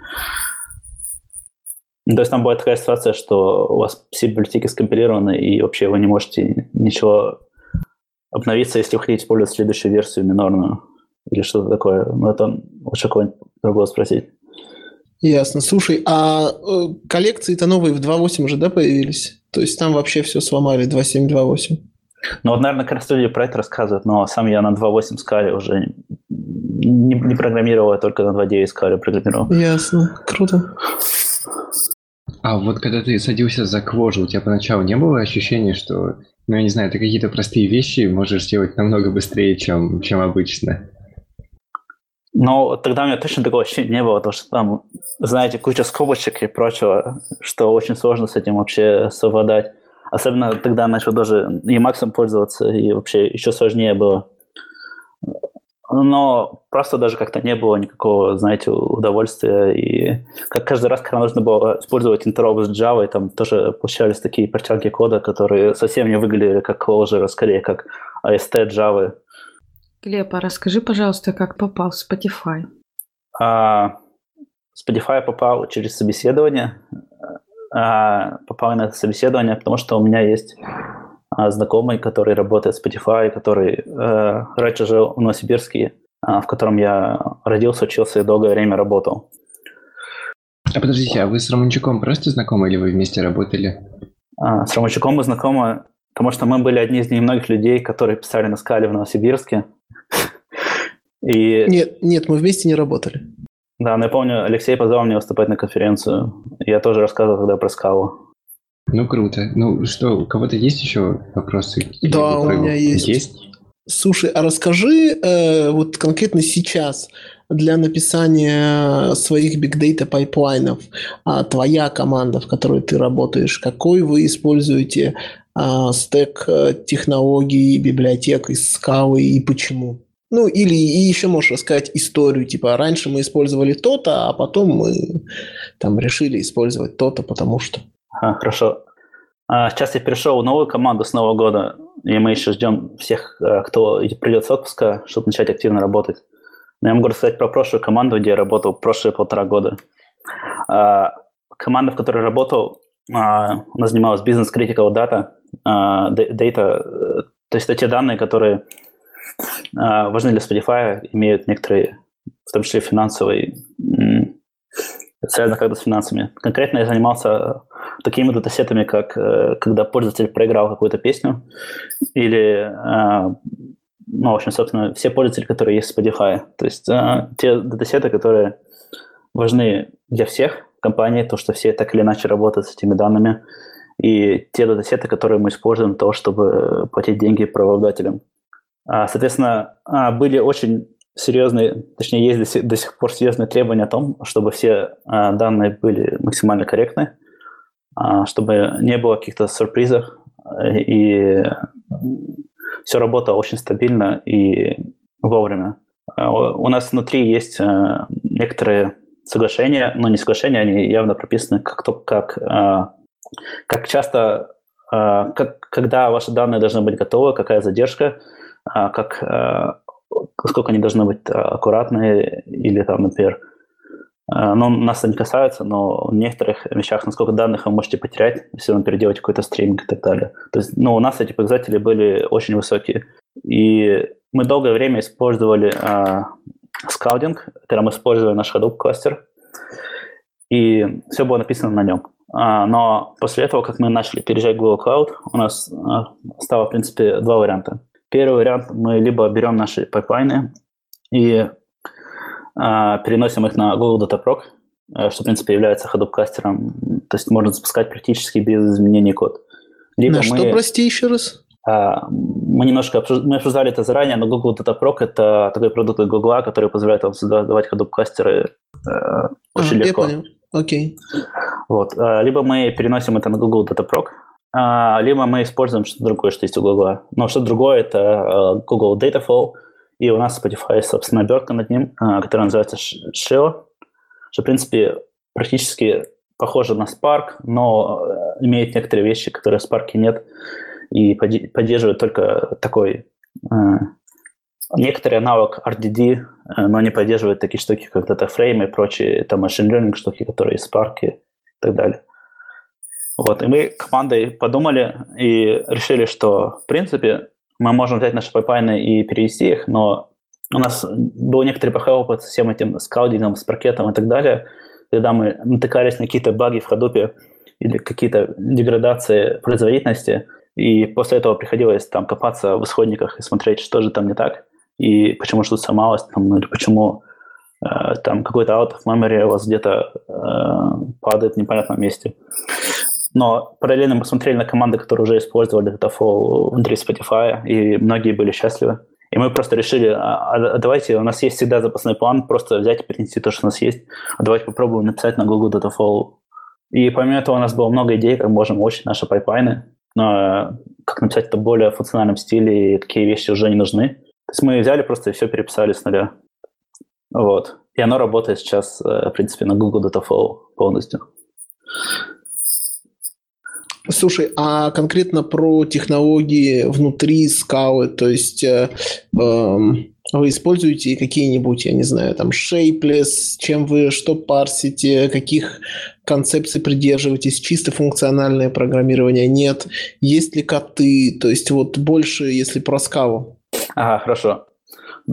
Speaker 4: То есть там была такая ситуация, что у вас все библиотеки скомпилированы, и вообще вы не можете ничего обновиться, если вы хотите использовать следующую версию минорную или что-то такое. Но это лучше кого-нибудь другого спросить.
Speaker 5: Ясно. Слушай, а э, коллекции-то новые в 2.8 уже, да, появились? То есть там вообще все сломали 2.7, 2.8?
Speaker 4: Ну вот, наверное, как раз люди про это рассказывают, но сам я на 2.8 скале уже не, не программировал, а только на 2.9 скале программировал.
Speaker 5: Ясно. Круто.
Speaker 1: А вот когда ты садился за квожу, у тебя поначалу не было ощущения, что, ну, я не знаю, ты какие-то простые вещи можешь сделать намного быстрее, чем, чем обычно?
Speaker 4: Но тогда у меня точно такого ощущения не было, потому что там, знаете, куча скобочек и прочего, что очень сложно с этим вообще совладать. Особенно тогда начал даже Emacs пользоваться, и вообще еще сложнее было. Но просто даже как-то не было никакого, знаете, удовольствия. И как каждый раз, когда нужно было использовать интероп с Java, там тоже получались такие портянки кода, которые совсем не выглядели как Clojure, а скорее как AST Java.
Speaker 3: Глеб, а расскажи, пожалуйста, как попал в Spotify?
Speaker 4: А, Spotify попал через собеседование. А, попал на это собеседование, потому что у меня есть а, знакомый, который работает в Spotify, который э, раньше жил в Новосибирске, э, в котором я родился, учился и долгое время работал.
Speaker 1: А подождите, а вы с Романчуком просто знакомы или вы вместе работали?
Speaker 4: А, с Романчуком мы знакомы, потому что мы были одни из немногих людей, которые писали на скале в Новосибирске.
Speaker 5: И... Нет, нет, мы вместе не работали.
Speaker 4: Да, но я помню, Алексей позвал меня выступать на конференцию. Я тоже рассказывал тогда про скалу.
Speaker 1: Ну, круто. Ну, что, у кого-то есть еще вопросы?
Speaker 5: Да, у меня есть. Есть? Слушай, а расскажи э, вот конкретно сейчас для написания своих big data pipeline ов а твоя команда, в которой ты работаешь, какой вы используете стек э, технологий, библиотек из скалы и почему? Ну, или и еще можешь рассказать историю, типа, раньше мы использовали то-то, а потом мы там решили использовать то-то, потому что...
Speaker 4: А, хорошо. А, сейчас я перешел в новую команду с Нового года, и мы еще ждем всех, кто придет с отпуска, чтобы начать активно работать. Но я могу рассказать про прошлую команду, где я работал прошлые полтора года. А, команда, в которой работал, а, она занималась бизнес-critical data, data, э, то есть это те данные, которые важны для Spotify, имеют некоторые, в том числе финансовые, связано как-то с финансами. Конкретно я занимался такими датасетами, как э, когда пользователь проиграл какую-то песню, или, э, ну, в общем, собственно, все пользователи, которые есть в Spotify. То есть э, те датасеты, которые важны для всех компаний, то, что все так или иначе работают с этими данными, и те датасеты, которые мы используем для того, чтобы платить деньги правообладателям. А, соответственно, а, были очень серьезные, точнее, есть до сих, пор серьезные требования о том, чтобы все а, данные были максимально корректны, чтобы не было каких-то сюрпризов, и все работало очень стабильно и вовремя. У нас внутри есть некоторые соглашения, но не соглашения, они явно прописаны, как, как, как часто, как, когда ваши данные должны быть готовы, какая задержка, а, как, а, сколько они должны быть а, аккуратные, или там, например, ну, нас это не касается, но в некоторых вещах, насколько данных вы можете потерять, если вам переделать какой-то стриминг и так далее. То есть, ну, у нас эти показатели были очень высокие. И мы долгое время использовали э, Scalding, когда мы использовали наш Hadoop кластер, и все было написано на нем. А, но после этого, как мы начали переезжать в Google Cloud, у нас а, стало, в принципе, два варианта. Первый вариант, мы либо берем наши pipeline ы и э, переносим их на Google Dataproc, э, что, в принципе, является Hadoop-кластером, то есть можно запускать практически без изменений код.
Speaker 5: Либо на мы, что, прости, еще раз?
Speaker 4: Мы немножко обсуждали, мы обсуждали это заранее, но Google Dataproc – это такой продукт от Google, который позволяет вам создавать Hadoop-кластеры э, очень а, легко.
Speaker 5: Я понял. Окей.
Speaker 4: Вот. Э, либо мы переносим это на Google Dataproc, а, либо мы используем что-то другое, что есть у Google. Но что другое – это э, Google Dataflow, и у нас Spotify собственно, обертка над ним, э, которая называется Shio, что, в принципе, практически похоже на Spark, но имеет некоторые вещи, которые в Spark нет, и поддерживает только такой некоторый аналог RDD, но не поддерживает такие штуки, как DataFrame и прочие там machine learning штуки, которые в Spark и так далее. Вот, и мы командой подумали и решили, что, в принципе, мы можем взять наши pipeline ы и перевести их, но у нас был некоторый плохой опыт с всем этим Scalding ом, с паркетом и так далее, когда мы натыкались на какие-то баги в Hadoop е или какие-то деградации производительности, и после этого приходилось там копаться в исходниках и смотреть, что же там не так, и почему что-то сломалось, там, или почему э, там какой-то out of memory у вас где-то э, падает в непонятном месте. Но параллельно мы смотрели на команды, которые уже использовали Dataflow внутри Spotify, и многие были счастливы. И мы просто решили, а, а давайте, у нас есть всегда запасной план, просто взять и перенести то, что у нас есть, а давайте попробуем написать на Google Dataflow. И помимо этого у нас было много идей, как можем улучшить наши pipeline ы, но как написать это в более функциональном стиле, и такие вещи уже не нужны. То есть мы взяли просто и все переписали с нуля. Вот. И оно работает сейчас, э, в принципе, на Google Dataflow полностью.
Speaker 5: Слушай, а конкретно про технологии внутри скалы, то есть э, э, вы используете какие-нибудь, я не знаю, там, shapeless, чем вы что парсите, каких концепций придерживаетесь, чисто функциональное программирование, нет, есть ли коты, то есть вот больше, если про скалу.
Speaker 4: Ага, хорошо.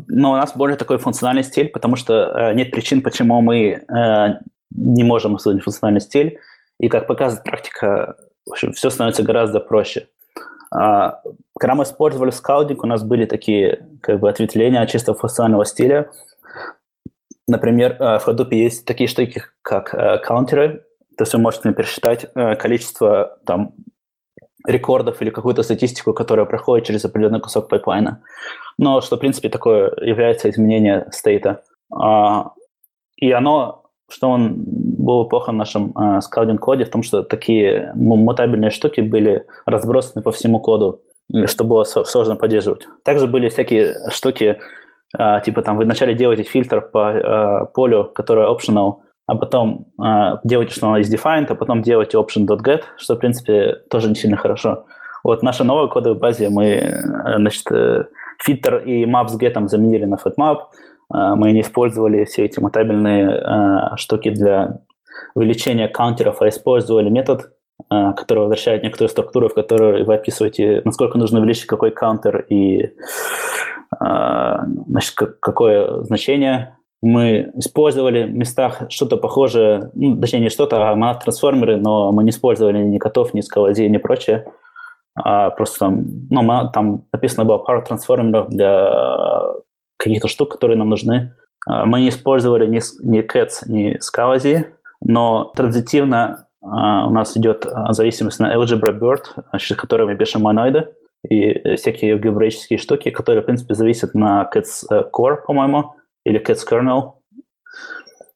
Speaker 4: Но у нас более такой функциональный стиль, потому что э, нет причин, почему мы э, не можем использовать функциональный стиль. И как показывает практика, в общем, все становится гораздо проще. А, когда мы использовали Scalding, у нас были такие как бы ответвления чисто функционального стиля. Например, э, в Hadoop есть такие штуки, как э, counter ы. То есть вы можете пересчитать э, количество там, рекордов или какую-то статистику, которая проходит через определенный кусок pipeline а. Но что, в принципе, такое является изменение state а. А, и оно что он было плохо в нашем э, скаудинг-коде, в том, что такие мутабельные штуки были разбросаны по всему коду, что было сложно поддерживать. Также были всякие штуки, э, типа там вы вначале делаете фильтр по э, полю, которое optional, а потом э, делаете, что оно is defined, а потом делаете option.get, что, в принципе, тоже не сильно хорошо. Вот наша новая кодовая базе мы, значит, фильтр и map с get заменили на fetmap, а, мы не использовали все эти мутабельные а, штуки для увеличения каунтеров, а использовали метод, а, который возвращает некоторые структуры, в которые вы описываете, насколько нужно увеличить какой каунтер и значит, какое значение. Мы использовали в местах что-то похожее, ну, точнее не что-то, а монат-трансформеры, но мы не использовали ни котов, ни скалази, ни прочее. А просто там, ну, там написано было пару трансформеров для каких-то штук, которые нам нужны. А, мы не использовали ни, ни Cats, ни Scalazi, но транзитивно uh, у нас идет uh, зависимость на Algebra Bird, через которую мы пишем моноиды, и всякие алгебраические штуки, которые, в принципе, зависят на Cats э, Core, по-моему, или Cats Kernel.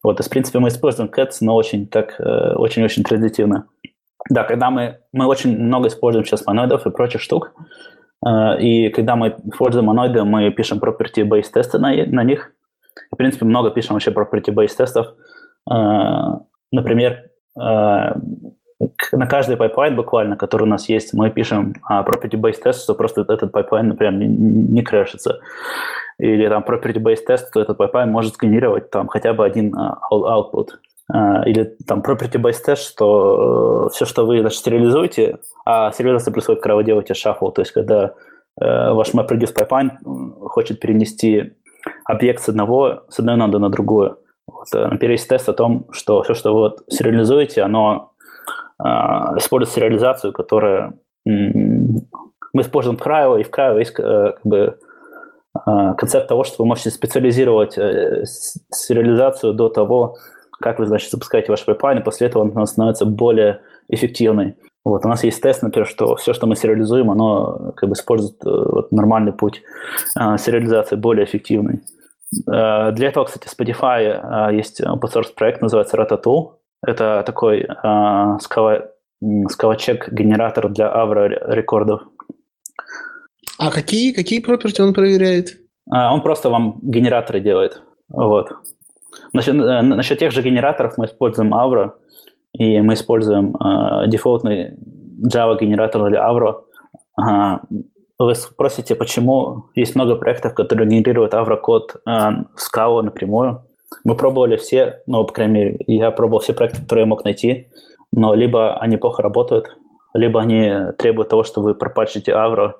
Speaker 4: Вот, то есть, в принципе, мы используем Cats, но очень так, э, очень-очень транзитивно. Да, когда мы, мы очень много используем сейчас моноидов и прочих штук, Э, и когда мы используем моноиды, мы пишем property-based тесты на, на них. В принципе, много пишем вообще property-based тестов. Э, например, на каждый пайплайн буквально, который у нас есть, мы пишем property-based тест, что просто этот пайплайн, например, не, не crash ится. Или там property-based тест, что этот пайплайн может сгенерировать там хотя бы один output. А, или там property-based test, что э, все, что вы значит, стерилизуете, а стерилизация происходит, когда вы делаете shuffle, то есть когда э, ваш MapReduce pipeline хочет перенести объект с одного, с одной ноды на другую. Вот, э, например, есть тест о том, что все, что вы вот сериализуете, оно э, использует сериализацию, которая... Мы используем Cryo, и в Cryo есть э, как бы э, концепт того, что вы можете специализировать э, сериализацию до того, как вы, значит, запускаете ваш пайплайн, и после этого он становится более эффективной. Вот, у нас есть тест, например, что все, что мы сериализуем, оно как бы использует э, вот, нормальный путь сериализации, более эффективный. Для этого, кстати, Spotify есть open source проект, называется Ratatool. Это такой э, Scala, ScalaCheck генератор для Avro record ов.
Speaker 5: А какие, какие property он проверяет?
Speaker 4: А, он просто вам генераторы делает. Вот. Насчет, э, насчет тех же генераторов мы используем Avro, и мы используем э, дефолтный Java-генератор для Avro. Ага. Вы спросите, почему есть много проектов, которые генерируют Avro-код э, в Scala напрямую. Мы пробовали все, ну, по крайней мере, я пробовал все проекты, которые я мог найти, но либо они плохо работают, либо они требуют того, что вы пропатчите Avro,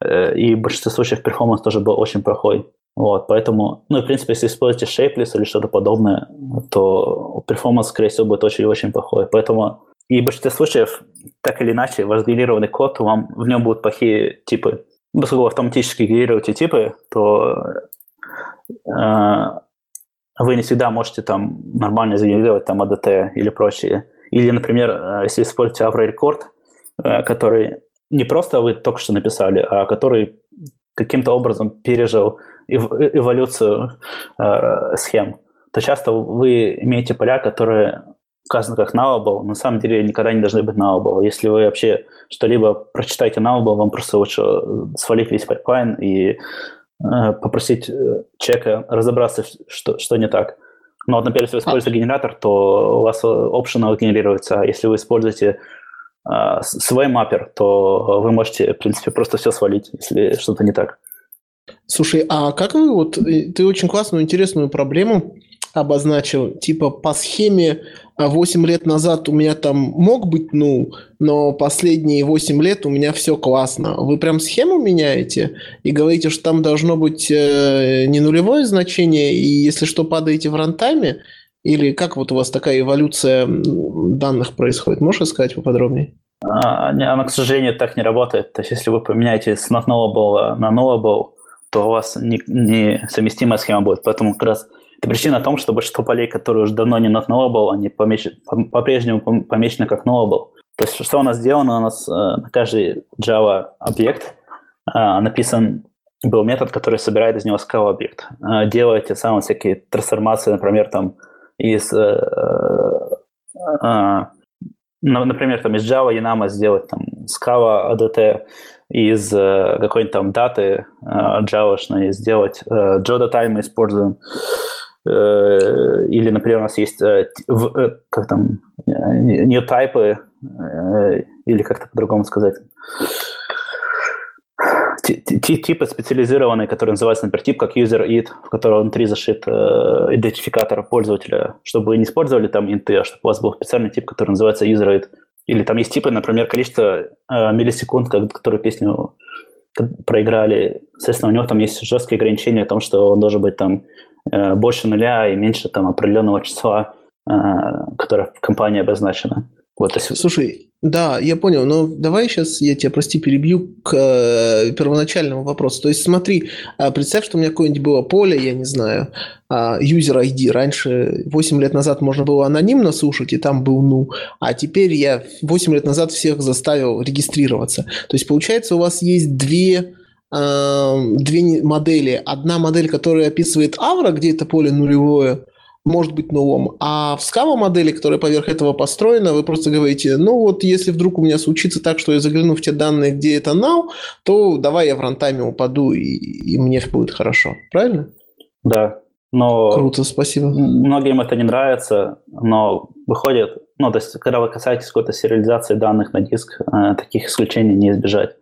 Speaker 4: э, и в большинстве случаев performance тоже был очень плохой. Вот, поэтому, ну, в принципе, если используете Shapeless или что-то подобное, то performance, скорее всего, будет очень-очень плохой. Поэтому и в большинстве случаев, так или иначе, ваш генерированный код, вам, в нем будут плохие типы. Поскольку вы автоматически генерируете типы, то э, вы не всегда можете там нормально сгенерировать там ADT или прочее. Или, например, э, если используете Avro Record, э, который не просто вы только что написали, а который каким-то образом пережил эволюцию э, схем, то часто вы имеете поля, которые указаны как nullable, на самом деле никогда не должны быть nullable. Если вы вообще что-либо прочитаете nullable, вам просто лучше свалить весь пайплайн и э, попросить э, человека разобраться, что, что не так. Но вот, например, если вы используете генератор, то у вас optional генерируется, а если вы используете э, свой маппер, то вы можете, в принципе, просто все свалить, если что-то не так.
Speaker 5: Слушай, а как вы вот, э, ты очень классную, интересную проблему обозначил, типа по схеме 8 лет назад у меня там мог быть ну, но последние 8 лет у меня все классно. Вы прям схему меняете и говорите, что там должно быть э, не нулевое значение, и если что, падаете в рантайме? Или как вот у вас такая эволюция данных происходит? Можешь сказать поподробнее?
Speaker 4: А, она, к сожалению, так не работает. То есть, если вы поменяете с not nullable на nullable, то у вас не, не схема будет. Поэтому как раз это причина в том, что большинство полей, которые уже давно не not nullable, они по-прежнему помечены как nullable. То есть что у нас сделано? У нас э, на каждый Java объект э, написан был метод, который собирает из него scale объект. Э, делает те самые всякие трансформации, например, там из э, э, например, там из Java Янама сделать там Scala ADT, из э, какой-нибудь там даты э, Java сделать э, Joda мы используем. Э, или, например, у нас есть э, в, как там, new type, или как-то по-другому сказать типы специализированные, которые называются, например, тип как user id, в котором внутри зашит э, идентификатор пользователя, чтобы вы не использовали там инты, а чтобы у вас был специальный тип, который называется user id. Или там есть типы, например, количество э, миллисекунд, которые песню проиграли. Соответственно, у него там есть жесткие ограничения о том, что он должен быть там э, больше нуля и меньше там определенного числа, э, которое в компании обозначено.
Speaker 5: Вот, есть... Слушай, да, я понял, но давай сейчас я тебя, прости, перебью к э, первоначальному вопросу. То есть смотри, э, представь, что у меня какое-нибудь было поле, я не знаю, user ID. Раньше, 8 лет назад можно было анонимно слушать, и там был ну, а теперь я 8 лет назад всех заставил регистрироваться. То есть получается у вас есть две две модели. Одна модель, которая описывает авра, где это поле нулевое, может быть нулом. А в Scala модели, которая поверх этого построена, вы просто говорите, ну вот если вдруг у меня случится так, что я загляну в те данные, где это null, то давай я в рантайме упаду, и, и мне будет хорошо. Правильно?
Speaker 4: Да. Но
Speaker 5: Круто, спасибо.
Speaker 4: Многим это не нравится, но выходит, ну, то есть, когда вы касаетесь какой-то сериализации данных на диск, э, таких исключений не избежать.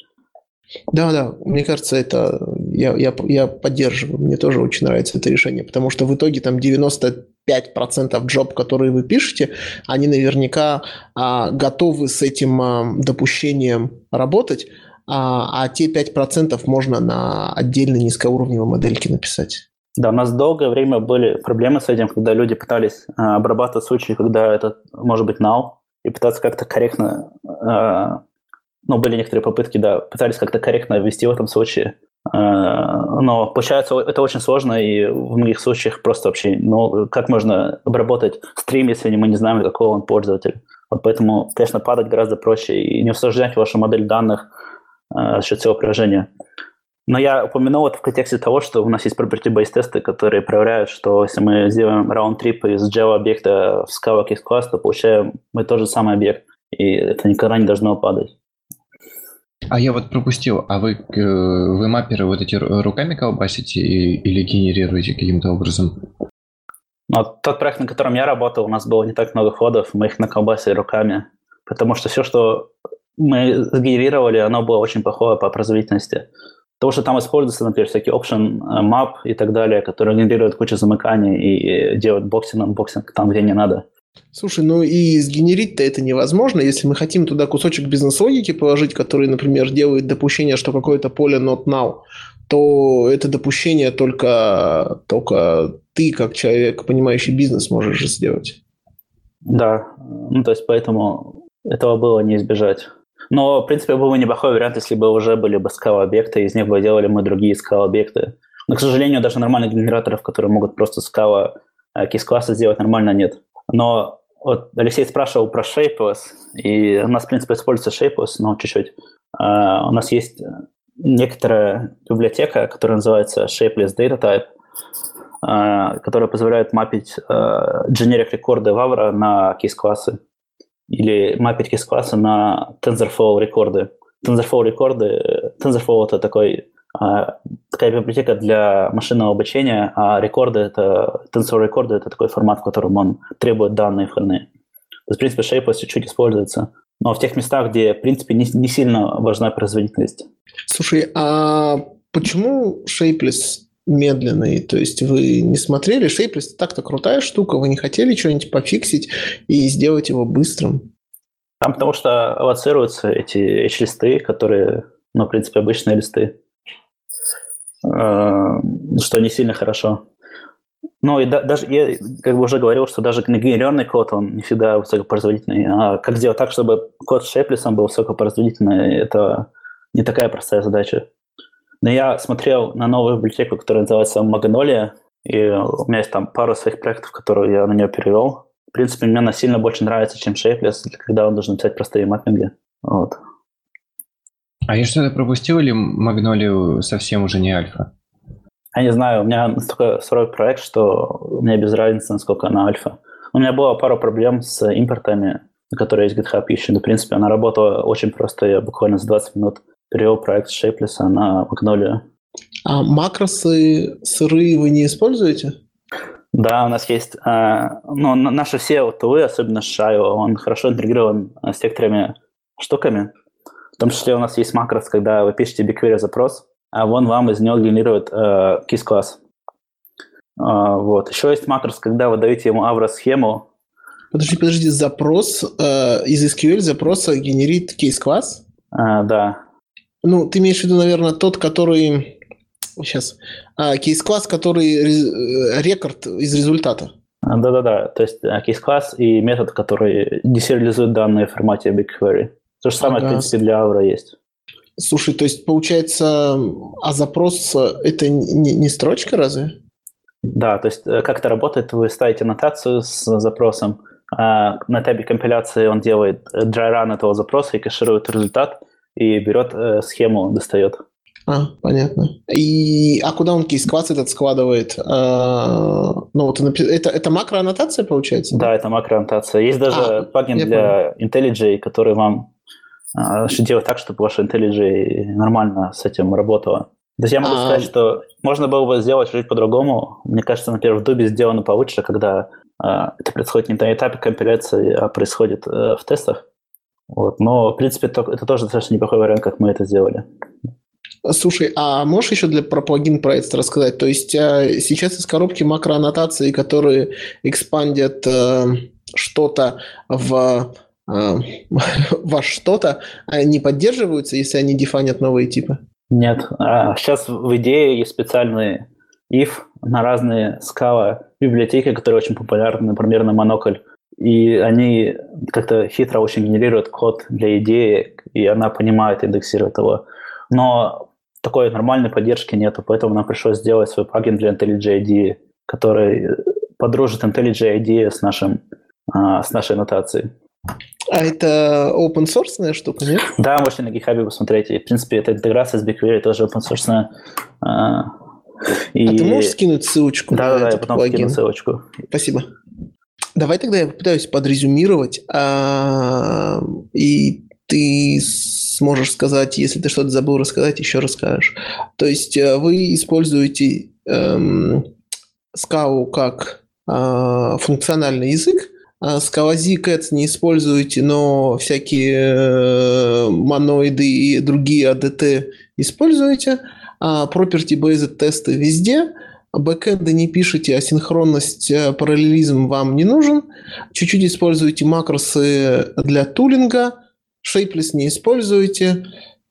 Speaker 5: Да, да, мне кажется, это я, я, я поддерживаю. Мне тоже очень нравится это решение, потому что в итоге там 95% джоб, которые вы пишете, они наверняка а, готовы с этим а, допущением работать, а, а те 5% можно на отдельной низкоуровневой модельке написать.
Speaker 4: Да, у нас долгое время были проблемы с этим, когда люди пытались а, обрабатывать случаи, когда это может быть null, и пытаться как-то корректно а, ну, были некоторые попытки, да, пытались как-то корректно ввести в этом случае. Э, но получается, это очень сложно, и в многих случаях просто вообще, ну, как можно обработать стрим, если мы не знаем, какого он пользователь. Вот поэтому, конечно, падать гораздо проще и не усложнять вашу модель данных э, за счет всего приложения. Но я упомянул это в контексте того, что у нас есть property-based тесты, которые проверяют, что если мы сделаем раунд-трип из Java объекта в Scala case class, то получаем мы тот же самый объект, и это никогда не должно падать.
Speaker 1: А я вот пропустил, а вы, э, вы мапперы вот эти руками колбасите или генерируете каким-то образом?
Speaker 4: Ну, тот проект, на котором я работал, у нас было не так много ходов, мы их наколбасили руками, потому что все, что мы сгенерировали, оно было очень плохое по производительности. Потому что там используются, например, всякие option э, map и так далее, которые генерируют кучу замыканий и делают boxing, unboxing там, где не надо.
Speaker 5: Слушай, ну и сгенерить-то это невозможно. Если мы хотим туда кусочек бизнес-логики положить, который, например, делает допущение, что какое-то поле not null, то это допущение только, только ты, как человек, понимающий бизнес, можешь сделать.
Speaker 4: Да, ну то есть поэтому этого было не избежать. Но, в принципе, был бы неплохой вариант, если бы уже были бы скала-объекты, из них бы делали мы другие скала-объекты. Но, к сожалению, даже нормальных генераторов, которые могут просто скала э, кейс-классы сделать, нормально нет. Но вот Алексей спрашивал про Shapeless, и у нас, в принципе, используется Shapeless, но чуть-чуть. Uh, у нас есть некоторая библиотека, которая называется Shapeless Data Type, uh, которая позволяет мапить uh, generic рекорды Вавра на кейс-классы или мапить кейс-классы на TensorFlow рекорды. TensorFlow рекорды, TensorFlow это такой а, такая библиотека для машинного обучения, а рекорды это, tensor рекорды это такой формат, в котором он требует данные входные. То есть, в принципе, Shapeless чуть-чуть используется, но в тех местах, где, в принципе, не, не сильно важна производительность.
Speaker 5: Слушай, а почему Shapeless медленный? То есть вы не смотрели? Shapeless так-то крутая штука, вы не хотели что-нибудь пофиксить и сделать его быстрым?
Speaker 4: Там потому что авоцируются эти H-листы, которые, ну, в принципе, обычные листы, что не сильно хорошо. Ну, и да, даже, я как бы уже говорил, что даже генерированный код, он не всегда высокопроизводительный. А как сделать так, чтобы код с Shapeless был высокопроизводительный, это не такая простая задача. Но я смотрел на новую библиотеку, которая называется Magnolia, и у меня есть там пару своих проектов, которые я на нее перевел. В принципе, мне она сильно больше нравится, чем Shapeless, когда он должен писать простые маппинги. Вот.
Speaker 1: А я что-то пропустил или Магнолию совсем уже не альфа?
Speaker 4: Я не знаю, у меня настолько сырой проект, что мне без разницы, насколько она альфа. У меня было пару проблем с импортами, которые есть GitHub еще, но, в принципе, она работала очень просто. Я буквально за 20 минут перевел проект с Shapeless на Magnolia.
Speaker 5: А макросы сырые вы не используете?
Speaker 4: Да, у нас есть, э, ну, наши все тулы, особенно Shayo, он хорошо интегрирован э, с некоторыми штуками. В том числе у нас есть макрос, когда вы пишете BigQuery запрос, а он вам из него генерирует э, кейс-класс. Э, вот. Еще есть макрос, когда вы даете ему авро-схему.
Speaker 5: Подожди, подожди, запрос э, из SQL запроса генерит кейс-класс?
Speaker 4: Э, да.
Speaker 5: Ну, ты имеешь в виду, наверное, тот, который... Сейчас. А, кейс-класс, который э, рекорд из результата.
Speaker 4: А, да-да-да. То есть а, кейс-класс и метод, который десериализует данные в формате BigQuery. То же самое, ага. в принципе, для Aura есть.
Speaker 5: Слушай, то есть, получается, а запрос – это не, не строчка разве?
Speaker 4: Да, то есть, э, как это работает, вы ставите аннотацию с запросом, а на этапе компиляции он делает dry run этого запроса и кэширует результат – и берет э, схему, достает.
Speaker 5: А, понятно. И, а куда он кейс-класс этот складывает? А, ну, вот это, это макроаннотация, получается?
Speaker 4: Да, это макроаннотация. Есть даже а, плагин для понял. IntelliJ, который вам а, делает так, чтобы ваша IntelliJ нормально с этим работала. То есть я могу а... сказать, что можно было бы сделать чуть по-другому. Мне кажется, например, в Дубе сделано получше, когда а, это происходит не на этапе компиляции, а происходит а, в тестах. Вот. Но, в принципе, это, это тоже достаточно неплохой вариант, как мы это сделали.
Speaker 5: Слушай, а можешь еще для, про плагин проект рассказать? То есть а, сейчас из коробки макроаннотации, которые экспандят э, что-то в э, во что-то, не поддерживаются, если они дефанят новые типы?
Speaker 4: Нет. А сейчас в идее есть специальные if на разные скала библиотеки, которые очень популярны, например, на Monocle и они как-то хитро очень генерируют код для идеи, и она понимает, индексирует его. Но такой нормальной поддержки нету, поэтому нам пришлось сделать свой плагин для IntelliJ IDE, который подружит IntelliJ IDE с, нашим, а, с нашей нотацией.
Speaker 5: А это open source штука, нет?
Speaker 4: Да, можете на GitHub посмотреть. И, в принципе, эта интеграция с BigQuery тоже open source.
Speaker 5: А, и... а ты можешь скинуть ссылочку?
Speaker 4: Да, да, да, я потом плагин? скину ссылочку.
Speaker 5: Спасибо. Давай тогда я попытаюсь подрезюмировать, а, и ты сможешь сказать, если ты что-то забыл рассказать, еще расскажешь. То есть э, вы используете эм, Scala как э, функциональный язык, а Cats не используете, но всякие э, моноиды и другие ADT используете, а property-based тесты везде – бэкэнды не пишете, асинхронность, э, параллелизм вам не нужен. Чуть-чуть используете макросы для тулинга, Shapeless не используете.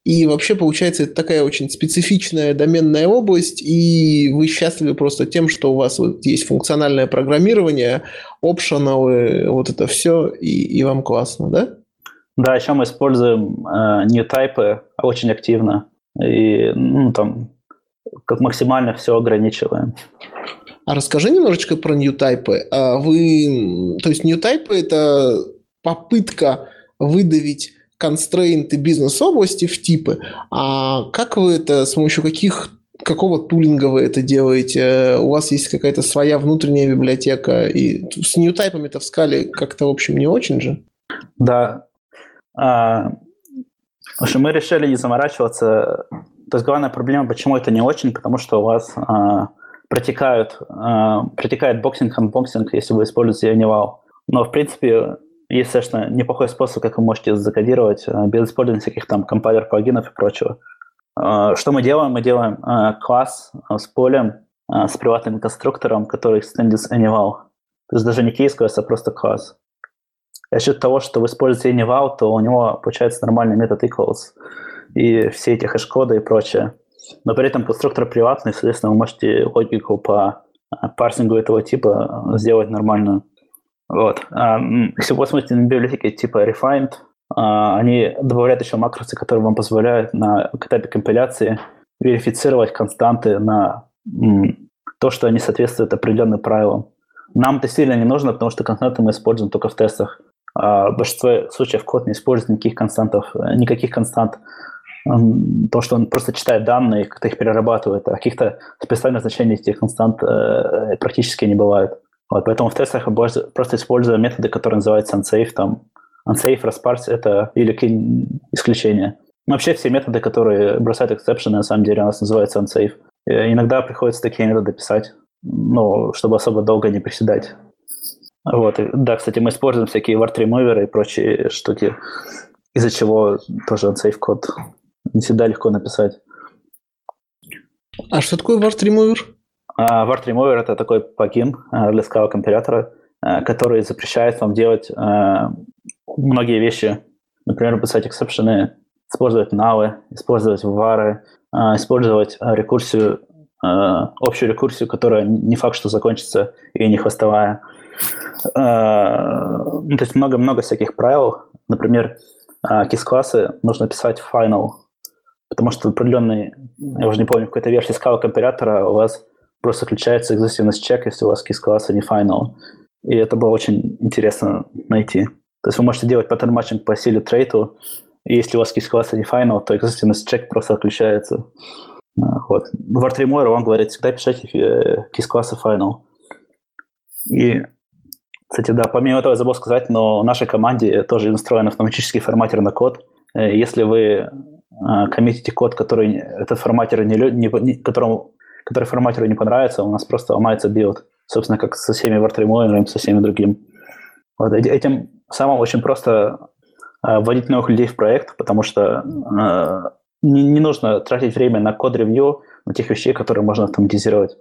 Speaker 5: И вообще, получается, это такая очень специфичная доменная область, и вы счастливы просто тем, что у вас вот есть функциональное программирование, опшеналы, вот это все, и, и вам классно, да?
Speaker 4: Да, еще мы используем э, new type очень активно. И ну, там как максимально все ограничиваем.
Speaker 5: А расскажи немножечко про ньютайпы. А вы, то есть ньютайпы – это попытка выдавить constraint ы бизнес-области в типы. А как вы это, с помощью каких какого tooling а вы это делаете? У вас есть какая-то своя внутренняя библиотека, и с newtype ами-то в Scala как-то, в общем, не очень же?
Speaker 4: Да. А, общем, мы решили не заморачиваться то есть главная проблема, почему это не очень, потому что у вас э, протекают, э, протекает boxing, unboxing, если вы используете AnyVal. Но, в принципе, есть, совершенно неплохой способ, как вы можете закодировать э, без использования всяких там компайлер плагинов и прочего. что мы делаем? Мы делаем класс с полем, с приватным конструктором, который extends anyval. То есть даже не кейс класс, а просто класс. За счет того, что вы используете anyval, то у него получается нормальный метод equals и все эти хэш-коды и прочее. Но при этом конструктор приватный, соответственно, вы можете логику по парсингу этого типа сделать нормальную. Вот. Если вы посмотрите на библиотеки типа Refined, а, они добавляют еще макросы, которые вам позволяют на этапе компиляции верифицировать константы на то, что они соответствуют определенным правилам. Нам это сильно не нужно, потому что константы мы используем только в тестах. А в большинстве случаев код не использует никаких константов, э, никаких констант. То, что он просто читает данные, как-то их перерабатывает, а каких-то специальных значений этих констант э, практически не бывает. Вот, поэтому в тестах просто используем методы, которые называются unsafe, там, unsafe, расparse — это или исключения. Вообще все методы, которые бросают exception, на самом деле у нас называются unsafe. И иногда приходится такие методы писать, ну, чтобы особо долго не приседать. Вот. И, да, кстати, мы используем всякие word remover и прочие штуки, из-за чего тоже unsafe код не всегда легко написать.
Speaker 5: А что такое word remover?
Speaker 4: Uh, word remover — это такой плагин uh, для Scala компилятора, uh, который запрещает вам делать многие вещи. Например, писать эксепшены, использовать навы, использовать вары, использовать рекурсию, общую рекурсию, которая не факт, что закончится и не хвостовая. Ну, то есть много-много всяких правил. Например, KISS-классы нужно писать final, потому что определенный, я уже не помню, какой-то версии Scala компилятора у вас просто включается экзистивность чек, если у вас KISS-классы не final. И это было очень интересно найти. То есть вы можете делать паттерн матчинг по силе трейту, и если у вас KISS-классы не final, то экзистивность чек просто отключается. А, вот. В ArtRemover вам говорит, всегда пишите KISS-классы final. И, кстати, да, помимо этого я забыл сказать, но в нашей команде тоже настроен автоматический форматер на код. Э, если вы а, коммитите код, который этот форматер не, не, которому, который форматеру не понравится, у нас просто ломается build. Собственно, как со всеми WartRemover ами, со всеми другими. Вот этим самым очень просто а, вводить новых людей в проект, потому что э, не, не нужно тратить время на код-ревью, на тех вещей, которые можно автоматизировать.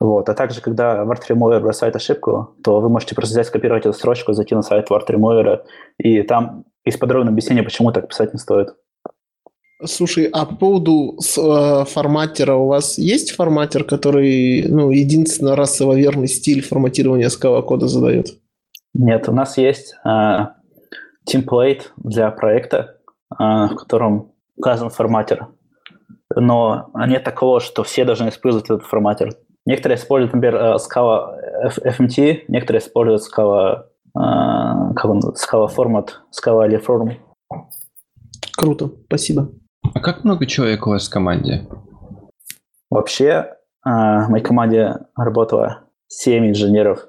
Speaker 4: Вот. А также, когда WartRemover бросает ошибку, то вы можете просто взять, скопировать эту строчку, зайти на сайт WartRemover, и там есть подробное объяснение, почему так писать не стоит.
Speaker 5: Слушай, а по поводу э, форматера у вас есть форматер, который, ну, единственно расово верный стиль форматирования скала кода задает?
Speaker 4: Нет, у нас есть э, темплейт для проекта, э, в котором указан форматер. Но нет такого, что все должны использовать этот форматер. Некоторые используют, например, э, Scala FMT, некоторые используют Scala, э, как он, Scala format, Scalariform.
Speaker 5: Круто, спасибо.
Speaker 1: А как много человек у вас в команде?
Speaker 4: Вообще, э, в моей команде работало 7 инженеров,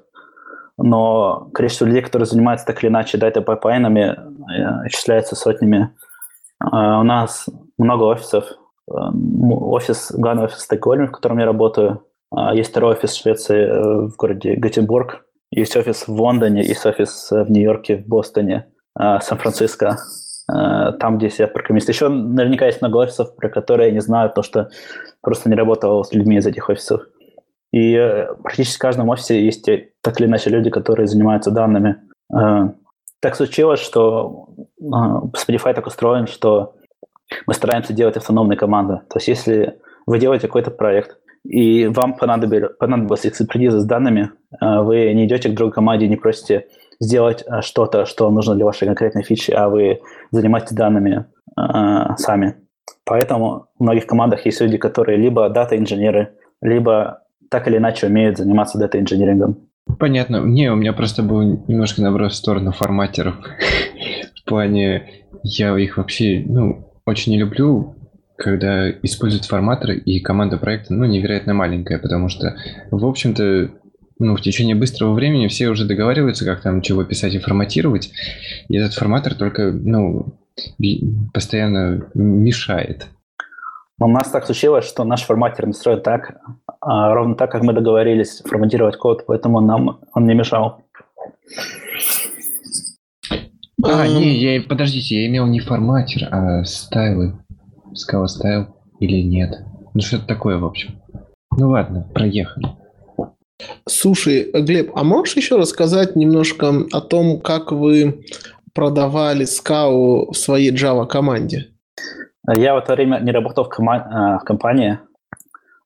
Speaker 4: но количество людей, которые занимаются так или иначе data пайплайнами, э, исчисляется сотнями. Э, у нас много офисов. Офис, главный офис в Стокгольме, в котором я работаю. Есть второй офис в Швеции, в городе Гетеборг. Есть офис в Лондоне, есть офис в Нью-Йорке, в Бостоне, Сан-Франциско. Э, там, где я программист. Еще наверняка есть много офисов, про которые я не знаю, то что просто не работал с людьми из этих офисов. И э, практически в каждом офисе есть так или иначе люди, которые занимаются данными. Э, так случилось, что Spotify так устроен, что мы стараемся делать автономные команды. То есть если вы делаете какой-то проект, и вам понадобилось, понадобилась экспертиза с данными, вы не идете к другой команде, не просите сделать э, что-то, что нужно для вашей конкретной фичи, а вы занимаетесь данными э, сами. Поэтому в многих командах есть люди, которые либо дата-инженеры, либо так или иначе умеют заниматься дата-инженерингом.
Speaker 1: Понятно. Не, у меня просто был немножко наброс в сторону форматеров. в плане, я их вообще, ну, очень не люблю, когда используют форматоры, и команда проекта, ну, невероятно маленькая, потому что, в общем-то, ну, в течение быстрого времени все уже договариваются, как там чего писать и форматировать. И этот форматор только, ну, постоянно мешает.
Speaker 4: У нас так случилось, что наш форматер настроен так, а, ровно так, как мы договорились форматировать код, поэтому нам он не мешал.
Speaker 1: А, не, я, подождите, я имел не форматер, а стайлы. Scala Style или нет. Ну, что-то такое, в общем. Ну ладно, проехали.
Speaker 5: Слушай, Глеб, а можешь еще рассказать немножко о том, как вы продавали скау в своей Java команде?
Speaker 4: Я в это время не работал в, кома- в компании.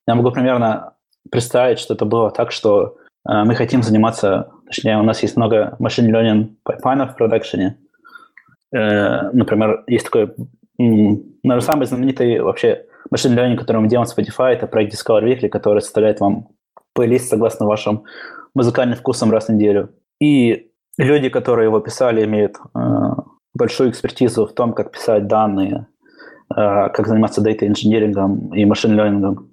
Speaker 4: Я могу примерно представить, что это было так, что э, мы хотим заниматься, точнее, у нас есть много machine learning пайплайнов в продакшене. Э, например, есть такой, наверное, самый знаменитый вообще machine learning, который мы делаем в Spotify, это проект Discover Weekly, который составляет вам плейлист согласно вашим музыкальным вкусам раз в неделю. И люди, которые его писали, имеют э, большую экспертизу в том, как писать данные, э, как заниматься дата-инжинирингом и машин-лернингом.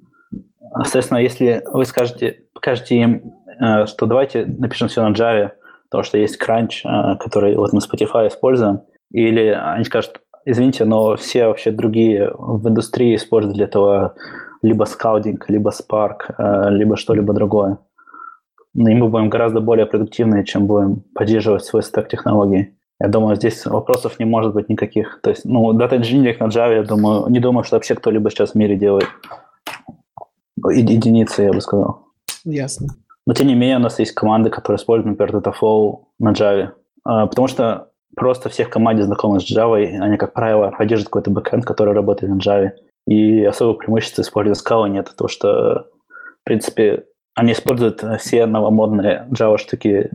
Speaker 4: Соответственно, если вы скажете, покажете им, э, что давайте напишем все на Java, то, что есть Crunch, э, который вот мы Spotify используем, или они скажут, извините, но все вообще другие в индустрии используют для этого либо скаудинг, либо Spark, э, либо что-либо другое. И мы будем гораздо более продуктивны, чем будем поддерживать свой стек технологий. Я думаю, здесь вопросов не может быть никаких. То есть, ну, Data Engineering на Java, я думаю, не думаю, что вообще кто-либо сейчас в мире делает. Единицы, я бы сказал.
Speaker 5: Ясно.
Speaker 4: Но, тем не менее, у нас есть команды, которые используют, например, Dataflow на Java. А, потому что просто всех команде знакомы с Java, они, как правило, поддерживают какой-то бэкэнд, который работает на Java. И особого преимущества использования Scala нет, то что, в принципе, они используют все новомодные Java штуки,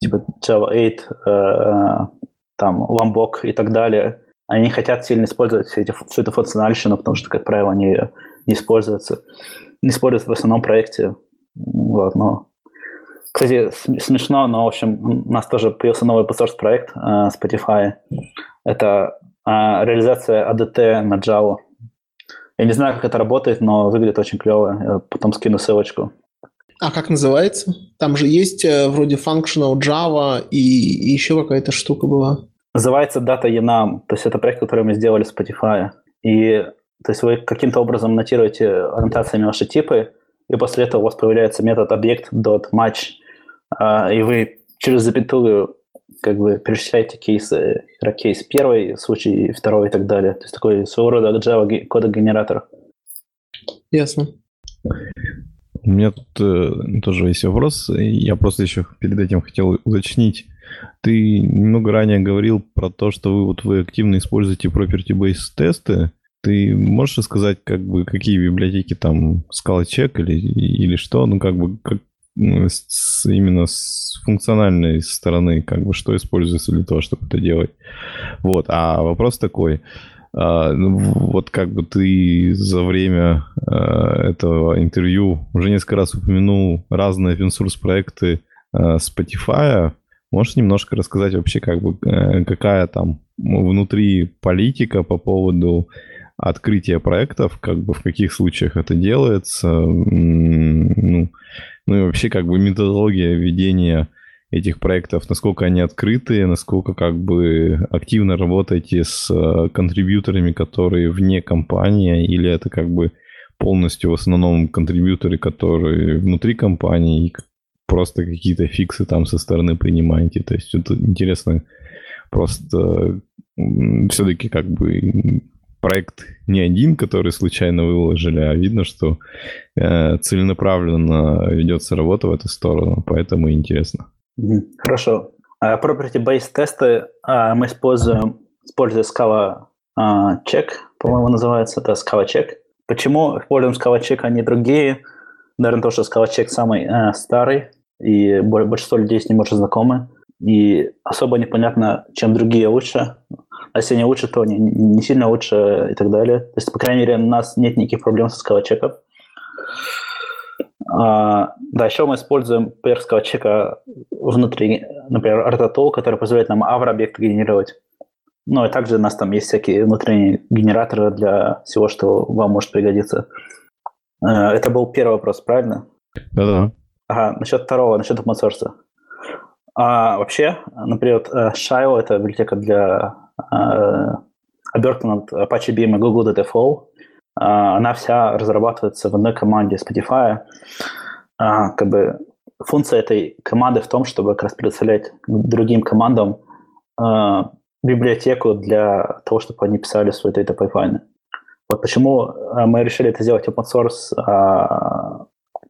Speaker 4: типа Java 8, э, там, Lombok и так далее. Они не хотят сильно использовать все эти, всю эту функциональщину, потому что, как правило, они не используются. Не используются в основном проекте. Вот, но... Кстати, смешно, но, в общем, у нас тоже появился новый open проект uh, Spotify. Это uh, реализация ADT на Java. Я не знаю, как это работает, но выглядит очень клево. Я потом скину ссылочку.
Speaker 5: А как называется? Там же есть э, вроде functional Java и, и еще какая-то штука была.
Speaker 4: Называется Data Enum. То есть это проект, который мы сделали в Spotify. И то есть вы каким-то образом нотируете аннотациями ваши типы, и после этого у вас появляется метод объект.match, а, и вы через запятую как бы перечисляете кейсы, кейс первый случай, второй и так далее. То есть такой своего рода Java кодогенератор.
Speaker 5: Ясно.
Speaker 2: У меня тут э, тоже есть вопрос. Я просто еще перед этим хотел уточнить. Ты немного ранее говорил про то, что вы вот вы активно используете property-based тесты. Ты можешь сказать, как бы, какие библиотеки там, Check или, или что? Ну, как бы, как, с, именно с функциональной стороны, как бы, что используется для того, чтобы это делать. Вот, а вопрос такой. А, ну, вот как бы ты за время а, этого интервью уже несколько раз упомянул разные open source проекты а, Spotify. Можешь немножко рассказать вообще, как бы, э, какая там внутри политика по поводу открытия проектов, как бы в каких случаях это делается, ну, ну и вообще как бы методология ведения этих проектов, насколько они открытые, насколько как бы активно работаете с э, контрибьюторами, которые вне компании, или это как бы полностью в основном контрибьюторы, которые внутри компании, и просто какие-то фиксы там со стороны принимаете. То есть это интересно просто все-таки как бы проект не один, который случайно выложили, а видно, что э, целенаправленно ведется работа в эту сторону, поэтому интересно.
Speaker 4: Хорошо. Uh, Property-based тесты uh, мы используем, используя Scala Check, по-моему, называется, это Scala Check. Почему используем Scala Check, а не другие? Наверное, то, что Scala Check самый uh, старый, и большинство людей с ним уже знакомы. И особо непонятно, чем другие лучше. А если они лучше, то не, не сильно лучше и так далее. То есть, по крайней мере, у нас нет никаких проблем со Check. А, да, еще мы используем перского чека внутри, например, Artatol, который позволяет нам авро-объекты генерировать. Ну и также у нас там есть всякие внутренние генераторы для всего, что вам может пригодиться. А, это был первый вопрос, правильно?
Speaker 2: Да-да.
Speaker 4: Ага, насчет второго, насчет open source. А, вообще, например, Scio – это библиотека для обертка над Apache Beam и Google Dataflow. А, она вся разрабатывается в одной команде Spotify. А, как бы функция этой команды в том, чтобы как раз предоставлять другим командам а, библиотеку для того, чтобы они писали свои data пайплайны. Вот почему мы решили это сделать open source,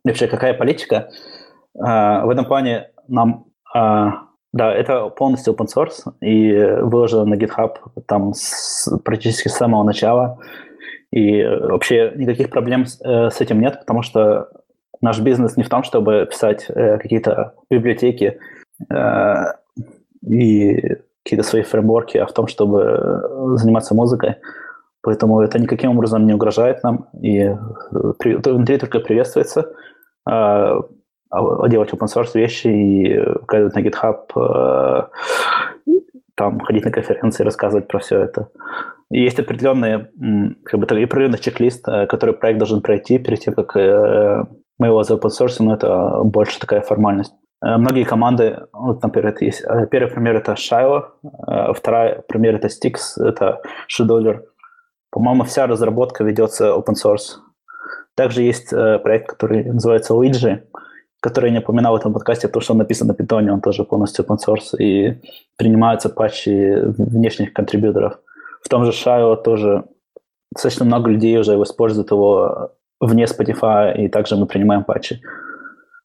Speaker 4: вообще какая политика. В этом плане нам, да, это полностью open source и выложено на GitHub там с, практически с самого начала. И вообще никаких проблем с, э, с этим нет, потому что наш бизнес не в том, чтобы писать э, какие-то библиотеки э, и какие-то свои фреймворки, а в том, чтобы заниматься музыкой. Поэтому это никаким образом не угрожает нам, и внутри только приветствуется э, делать open source вещи и указывать на GitHub, там ходить на конференции, рассказывать про все это. И есть определенные, как бы, определенный чек-лист, который проект должен пройти перед тем, как мы его за open source, но это больше такая формальность. Многие команды, вот, например, это есть, первый пример это Shiloh, второй пример это Stix, это Scheduler. По-моему, вся разработка ведется open source. Также есть проект, который называется Luigi, который я не упоминал в этом подкасте, потому что он написан на питоне, он тоже полностью open source, и принимаются патчи внешних контрибьюторов. В том же Shiloh тоже достаточно много людей уже используют его вне Spotify, и также мы принимаем патчи.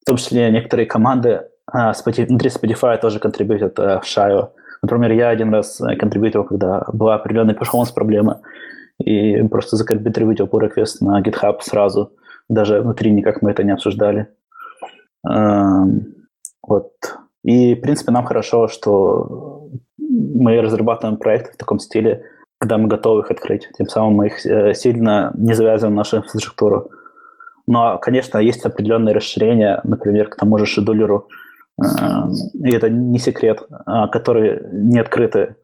Speaker 4: В том числе некоторые команды а, внутри Spotify тоже контрибьютят а, в Shiloh. Например, я один раз контрибьютил, когда была определенная перформанс-проблема, и просто законтрибьютил pull request на GitHub сразу. Даже внутри никак мы это не обсуждали. Вот. И, в принципе, нам хорошо, что мы разрабатываем проекты в таком стиле, когда мы готовы их открыть. Тем самым мы их э, сильно не завязываем в нашу инфраструктуру. Но, конечно, есть определенные расширения, например, к тому же шедулеру, и это не секрет, а, которые не открыты.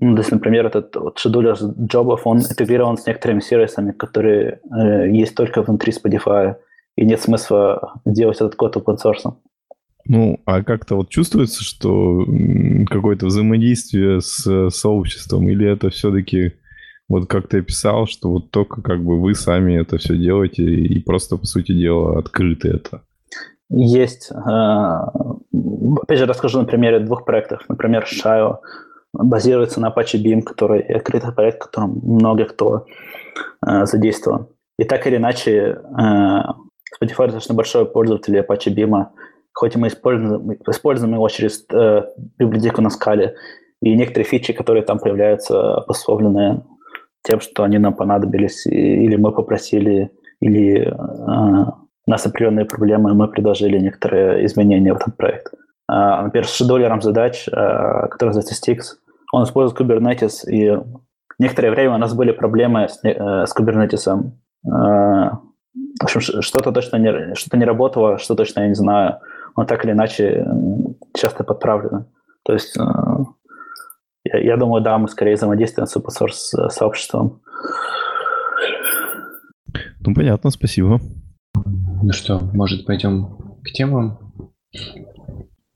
Speaker 4: Ну, то есть, например, этот вот шедулер джобов, он интегрирован с некоторыми сервисами, которые э, есть только внутри Spotify и нет смысла делать этот код open source.
Speaker 2: Ну, а как-то вот чувствуется, что какое-то взаимодействие с сообществом, или это все-таки, вот как ты описал, что вот только как бы вы сами это все делаете и просто, по сути дела, открыты это?
Speaker 4: Есть. А, опять же, расскажу на примере двух проектов. Например, Shio базируется на Apache Beam, который открытый проект, в котором много кто а, задействован. И так или иначе, а, Spotify достаточно большой пользователь Apache Beam, хоть мы используем, используем его через э, библиотеку на скале, и некоторые фичи, которые там появляются, обусловлены тем, что они нам понадобились, или мы попросили, или э, у нас определенные проблемы, мы предложили некоторые изменения в этот проект. Э, например, с шедулером задач, э, который называется Stix, он использует Kubernetes, и некоторое время у нас были проблемы с, э, с Kubernetes. Э, что-то точно не, что-то не работало, что точно я не знаю. Но так или иначе часто подправлено. То есть э, я, я думаю, да, мы скорее взаимодействуем с open source сообществом.
Speaker 2: Ну, понятно, спасибо.
Speaker 1: Ну что, может, пойдем к темам?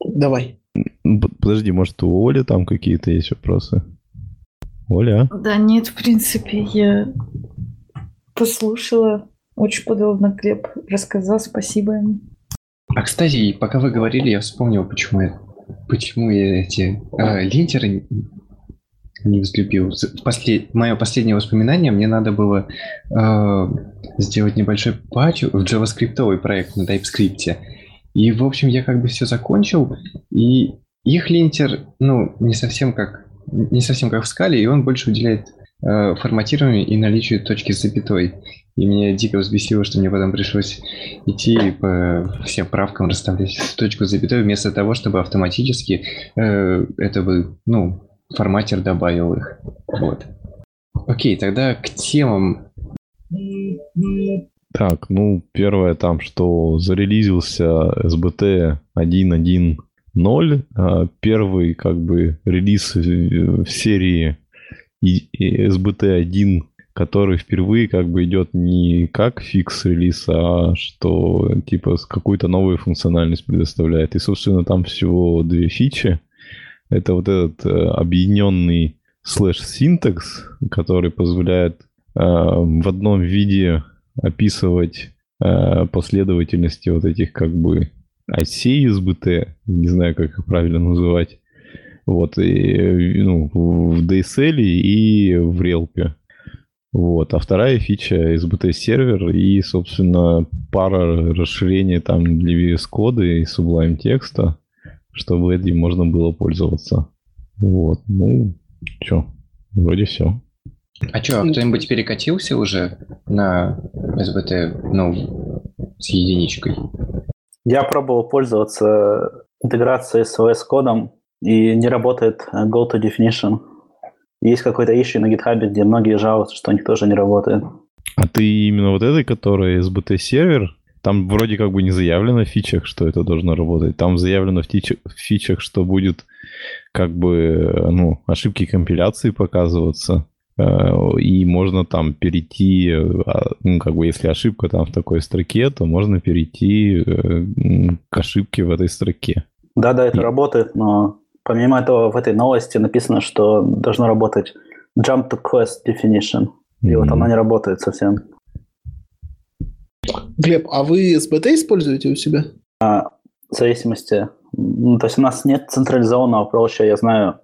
Speaker 5: Давай.
Speaker 2: Подожди, может, у Оли там какие-то есть вопросы? Оля?
Speaker 3: Да нет, в принципе, я послушала очень подробно Глеб рассказал, спасибо ему.
Speaker 1: А, кстати, пока вы говорили, я вспомнил, почему я, почему я эти э, линтеры не взлюбил. Послед... Мое последнее воспоминание, мне надо было э, сделать небольшой патч в JavaScript проект на TypeScript. И, в общем, я как бы все закончил, и их линтер, ну, не совсем как не совсем как в скале, и он больше уделяет форматированию и наличию точки с запятой. И меня дико взбесило, что мне потом пришлось идти по всем правкам расставлять точку с запятой, вместо того, чтобы автоматически э, это бы, ну, форматер добавил их. Вот. Окей, тогда к темам.
Speaker 2: Так, ну, первое там, что зарелизился SBT 1.1.0. А, первый, как бы, релиз в серии SBT 1 который впервые как бы идет не как фикс релиз, а что типа какую-то новую функциональность предоставляет. И, собственно, там всего две фичи. Это вот этот э, объединенный слэш синтекс, который позволяет э, в одном виде описывать э, последовательности вот этих как бы осей SBT, не знаю, как их правильно называть, вот, и, ну, в DSL и в Релпе. Вот. А вторая фича SBT сервер и, собственно, пара расширений там для VS кода и Sublime текста, чтобы этим можно было пользоваться. Вот. Ну, что, вроде все.
Speaker 1: А что, кто-нибудь перекатился уже на SBT, ну, с единичкой?
Speaker 4: Я пробовал пользоваться интеграцией с OS кодом, и не работает Go to Definition. Есть какой-то issue на GitHub, где многие жалуются, что у них тоже не работает.
Speaker 2: А ты именно вот этой, которая SBT сервер, там вроде как бы не заявлено в фичах, что это должно работать. Там заявлено в, тич- в фичах, что будет как бы ну, ошибки компиляции показываться. Э, и можно там перейти, а, ну, как бы если ошибка там в такой строке, то можно перейти э, к ошибке в этой строке.
Speaker 4: Да-да, это и... работает, но помимо этого в этой новости написано, что должно работать jump to quest definition. И mm-hmm. вот она не работает совсем.
Speaker 5: Глеб, а вы SBT используете у себя?
Speaker 4: А, в зависимости. Ну, то есть у нас нет централизованного проще, я знаю,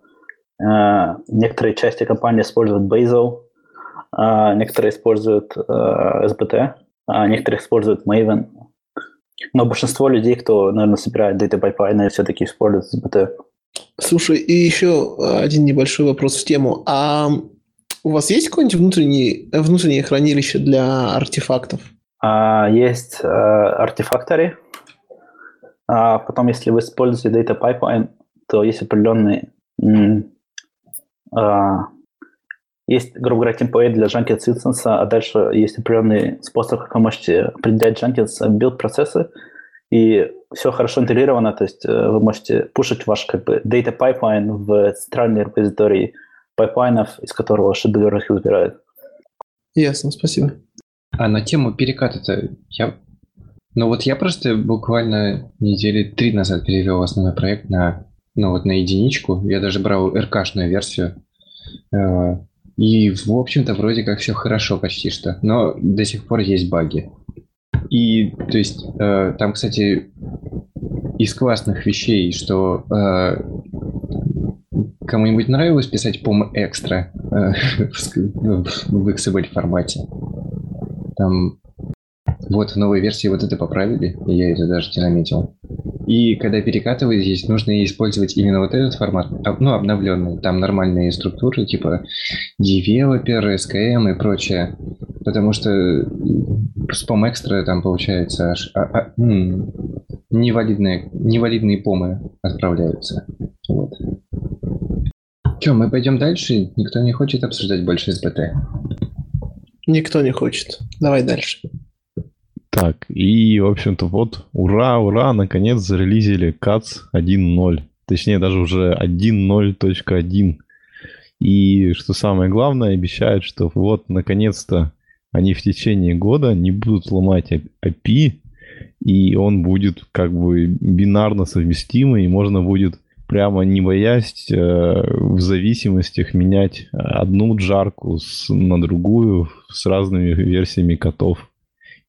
Speaker 4: Э, некоторые части компании используют Bazel, э, некоторые используют SBT, э, а некоторые используют Maven. Но большинство людей, кто, наверное, собирает data pipeline, все-таки используют SBT.
Speaker 5: Слушай, и еще один небольшой вопрос в тему. А у вас есть какое-нибудь внутреннее, внутреннее хранилище для артефактов?
Speaker 4: А, есть uh, Artifactory. А потом, если вы используете Data Pipeline, то есть определенные а, есть, грубо говоря, template для Jenkins instance, а дальше есть определенный способ, как вы можете определять Jenkins build процессы, и все хорошо интегрировано, то есть э, вы можете пушить ваш как бы data pipeline в центральный репозиторий пайплайнов, из которого scheduler их выбирает.
Speaker 5: Ясно, спасибо.
Speaker 1: А на тему переката-то я... Ну вот я просто буквально недели три назад перевел основной проект на ну вот на единичку. Я даже брал РКшную версию. Э, и, в общем-то, вроде как все хорошо почти что. Но до сих пор есть баги. И, то есть, э, там, кстати, из классных вещей, что э, кому-нибудь нравилось писать пом экстра в XML формате. Там вот в новой версии вот это поправили, и я это даже не заметил. И когда перекатывать здесь, нужно использовать именно вот этот формат, ну, обновленный. Там нормальные структуры, типа Developer, SKM и прочее. Потому что спом экстра там получается аж а, а, м- невалидные, невалидные помы отправляются. Вот. Че, мы пойдем дальше? Никто не хочет обсуждать больше СБТ?
Speaker 5: Никто не хочет. Давай дальше.
Speaker 2: Так, и, в общем-то, вот, ура, ура, наконец зарелизили CATS 1.0. Точнее, даже уже 1.0.1. И, что самое главное, обещают, что вот, наконец-то, они в течение года не будут ломать API, и он будет как бы бинарно совместимый, и можно будет прямо не боясь э, в зависимостях менять одну джарку с, на другую с разными версиями котов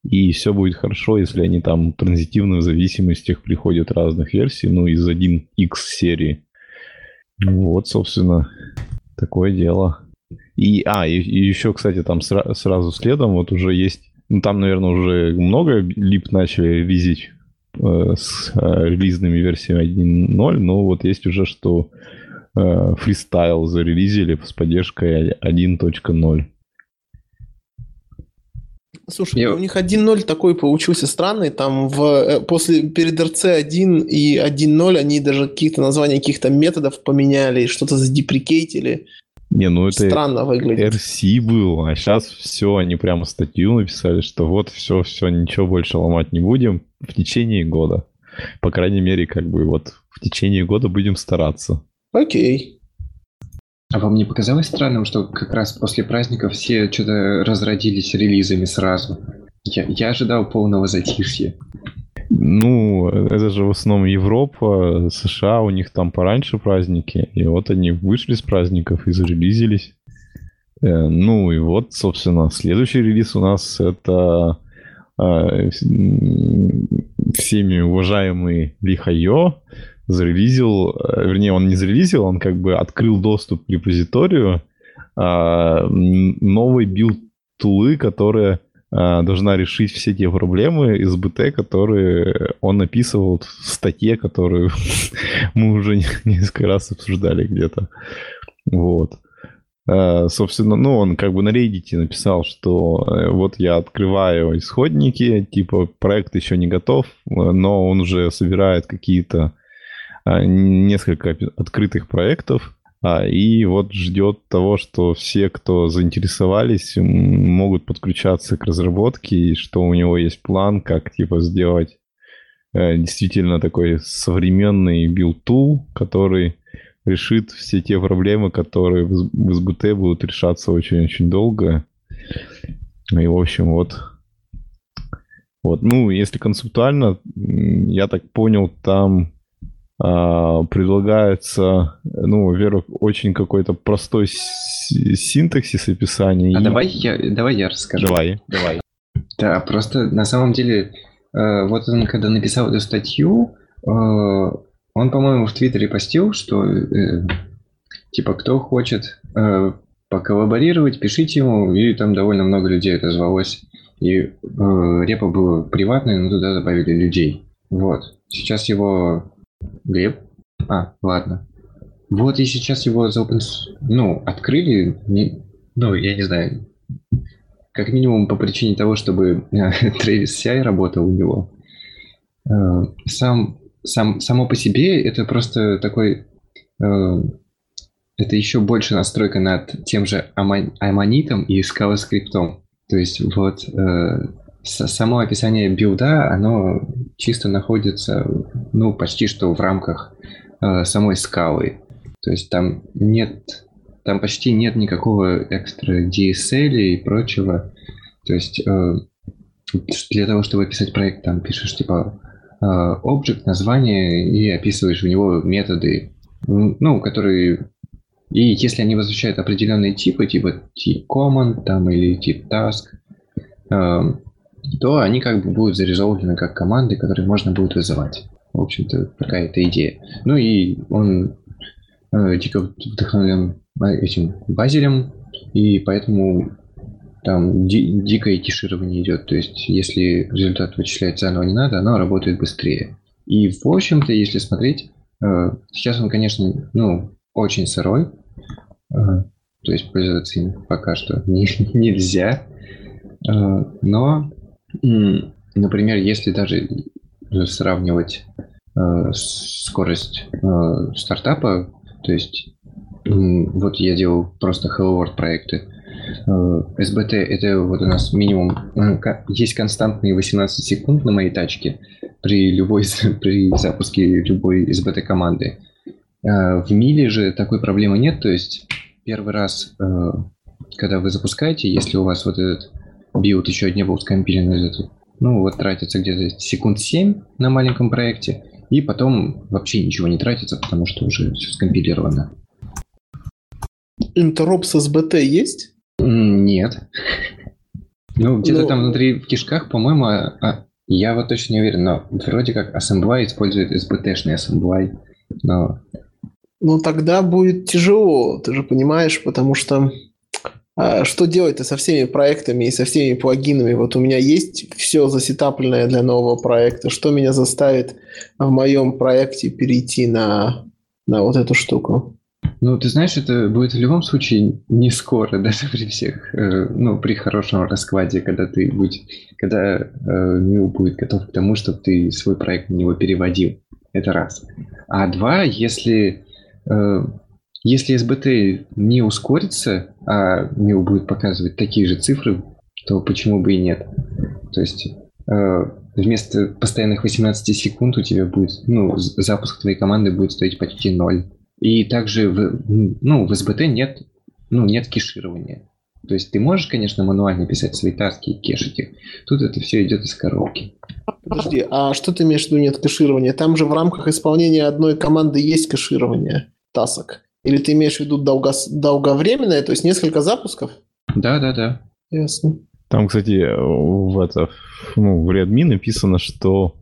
Speaker 2: и все будет хорошо, если они там транзитивно в зависимостях приходят разных версий, ну, из 1x серии. Вот, собственно, такое дело. И, а, и, и еще, кстати, там сра- сразу следом вот уже есть, ну, там, наверное, уже много лип начали релизить э, с э, релизными версиями 1.0, но вот есть уже, что э, фристайл зарелизили с поддержкой 1.0.
Speaker 5: Слушай, Я... у них 1.0 такой получился странный. Там в, э, после перед RC1 и 1.0 они даже какие-то названия каких-то методов поменяли, что-то задеприкейтили.
Speaker 2: Не, ну это
Speaker 5: странно выглядит.
Speaker 2: RC был, а сейчас все, они прямо статью написали, что вот все, все, ничего больше ломать не будем в течение года. По крайней мере, как бы вот в течение года будем стараться.
Speaker 5: Окей.
Speaker 1: А вам не показалось странным, что как раз после праздников все что-то разродились релизами сразу? Я, я ожидал полного затишья.
Speaker 2: Ну, это же в основном Европа, США, у них там пораньше праздники, и вот они вышли с праздников и зарелизились. Э, ну и вот, собственно, следующий релиз у нас это э, всеми уважаемый Лихайо, зарелизил, э, вернее, он не зарелизил, он как бы открыл доступ к репозиторию а, новой build tool ы, которая должна решить все те проблемы SBT, которые он описывал в статье, которую мы уже несколько раз обсуждали где-то. Вот. А, собственно, ну, он как бы на Reddit написал, что э, вот я открываю исходники, типа проект еще не готов, но он уже собирает какие-то несколько открытых проектов, и вот ждет того, что все, кто заинтересовались, могут подключаться к разработке, и что у него есть план, как типа сделать э, действительно такой современный build tool, который решит все те проблемы, которые в SBT будут решаться очень-очень долго. И, в общем, вот. Вот, ну, если концептуально, я так понял, там а, предлагается, ну, во-первых, очень какой-то простой синтаксис описания.
Speaker 1: А и... давай, я, давай я расскажу.
Speaker 2: Давай, давай.
Speaker 1: Да, просто на самом деле, э, вот он когда написал эту статью, э, он, по-моему, в Твиттере постил, что э, типа кто хочет поколлаборировать, пишите ему, и там довольно много людей отозвалось. И репа была приватная, но туда добавили людей. Вот. Сейчас его Глеб? А, ладно. Вот и сейчас его за open... Ну, открыли, не... ну, я не знаю, как минимум по причине того, чтобы Трэвис Сай работал у него. Э, сам, сам, само по себе это просто такой... Э, это еще больше настройка над тем же аммонитом и скалоскриптом. То есть вот э, само описание билда, оно чисто находится, ну, почти что в рамках э, самой скалы. То есть там нет, там почти нет никакого экстра DSL и прочего. То есть э, для того, чтобы описать проект, там пишешь типа э, object, название и описываешь в него методы, ну, которые и если они возвращают определенные типы, типа тип command там или тип task, э, то они как бы будут зарезолвлены как команды, которые можно будет вызывать. В общем-то, такая-то идея. Ну и он э, дико вдохновлен этим базелем, и поэтому там ди- дикое кеширование идет. То есть, если результат вычислять заново не надо, оно работает быстрее. И, в общем-то, если смотреть, э, сейчас он, конечно, ну, очень сырой, э, то есть пользоваться им пока что не, нельзя, э, но Например, если даже сравнивать э, скорость э, стартапа, то есть э, вот я делал просто Hello World проекты, э, SBT это вот у нас минимум, есть константные 18 секунд на моей тачке при любой при запуске любой SBT команды. Э, в Mill е же такой проблемы нет, то есть первый раз, э, когда вы запускаете, если у вас вот этот build еще не был скомпилен из этого. Ну, вот тратится где-то секунд 7 на маленьком проекте, и потом вообще ничего не тратится, потому что уже все скомпилировано.
Speaker 5: Interop с SBT есть?
Speaker 1: Нет. Ну, где-то но... там внутри в кишках, по-моему, а, а, я вот точно не уверен, но вроде как Assembly использует SBT-шный Assembly, но...
Speaker 5: Ну, тогда будет тяжело, ты же понимаешь, потому что что делать-то со всеми проектами и со всеми плагинами? Вот у меня есть все засетапленное для нового проекта. Что меня заставит в моем проекте перейти на, на вот эту штуку?
Speaker 1: Ну, ты знаешь, это будет в любом случае не скоро, даже при всех, э, ну, при хорошем раскладе, когда ты будешь, когда э, Мил будет готов к тому, чтобы ты свой проект на него переводил. Это раз. А два, если э, если SBT не ускорится, а Мил будет показывать такие же цифры, то почему бы и нет? То есть э, вместо постоянных 18 секунд у тебя будет, ну, запуск твоей команды будет стоить почти ноль. И также в, ну, в SBT нет, ну, нет кеширования. То есть ты можешь, конечно, мануально писать свои таски и кешить их. Тут это все идет из коробки.
Speaker 5: Подожди, а что ты имеешь в виду нет кэширования? Там же в рамках исполнения одной команды есть кэширование тасок. Или ты имеешь в виду долго, долговременное, то есть несколько запусков?
Speaker 1: Да, да, да.
Speaker 5: Ясно.
Speaker 2: Там, кстати, в, это, ну, в Redmi написано, что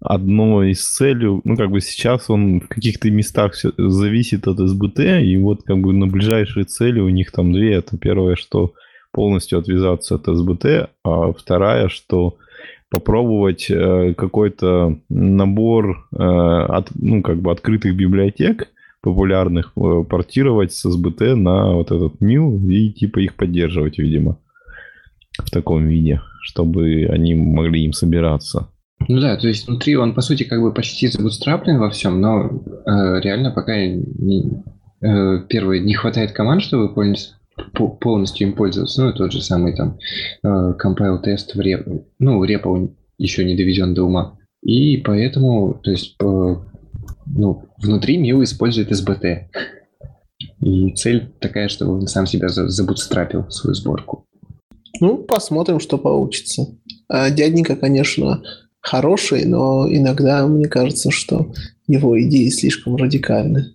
Speaker 2: одной из целей, ну, как бы сейчас он в каких-то местах все зависит от СБТ, и вот как бы на ближайшие цели у них там две. Это первое, что полностью отвязаться от SBT, а вторая, что попробовать э, какой-то набор э, от, ну, как бы открытых библиотек популярных э, портировать с SBT на вот этот мил и типа их поддерживать, видимо, в таком виде, чтобы они могли им собираться.
Speaker 1: Ну да, то есть внутри он, по сути, как бы почти забутстраплен во всем, но э, реально пока не, э, первое, не хватает команд, чтобы полностью, полностью им пользоваться. Ну, тот же самый там э, compile тест в реп, ну, репа еще не доведен до ума. И поэтому, то есть, по, ну, внутри Мил использует SBT. И цель такая, чтобы он сам себя забутстрапил свою сборку.
Speaker 5: Ну, посмотрим, что получится. А дяденька, конечно, хороший, но иногда мне кажется, что его идеи слишком радикальны.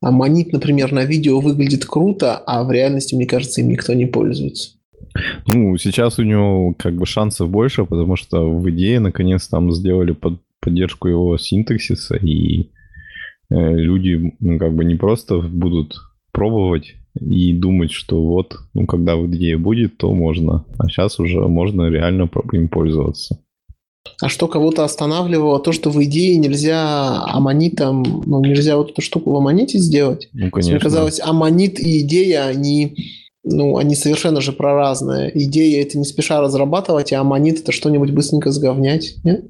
Speaker 5: А монит, например, на видео выглядит круто, а в реальности, мне кажется, им никто не пользуется.
Speaker 2: Ну, сейчас у него как бы шансов больше, потому что в идее наконец там сделали под поддержку его синтаксиса, и люди ну, как бы не просто будут пробовать и думать, что вот, ну, когда в идее будет, то можно. А сейчас уже можно реально им пользоваться.
Speaker 5: А что кого-то останавливало? То, что в идее нельзя аммонитом, ну, нельзя вот эту штуку в аммоните сделать.
Speaker 2: Ну, конечно.
Speaker 5: Мне казалось, аммонит и идея, они, ну, они совершенно же проразные. Идея это не спеша разрабатывать, а аммонит это что-нибудь быстренько сговнять, нет?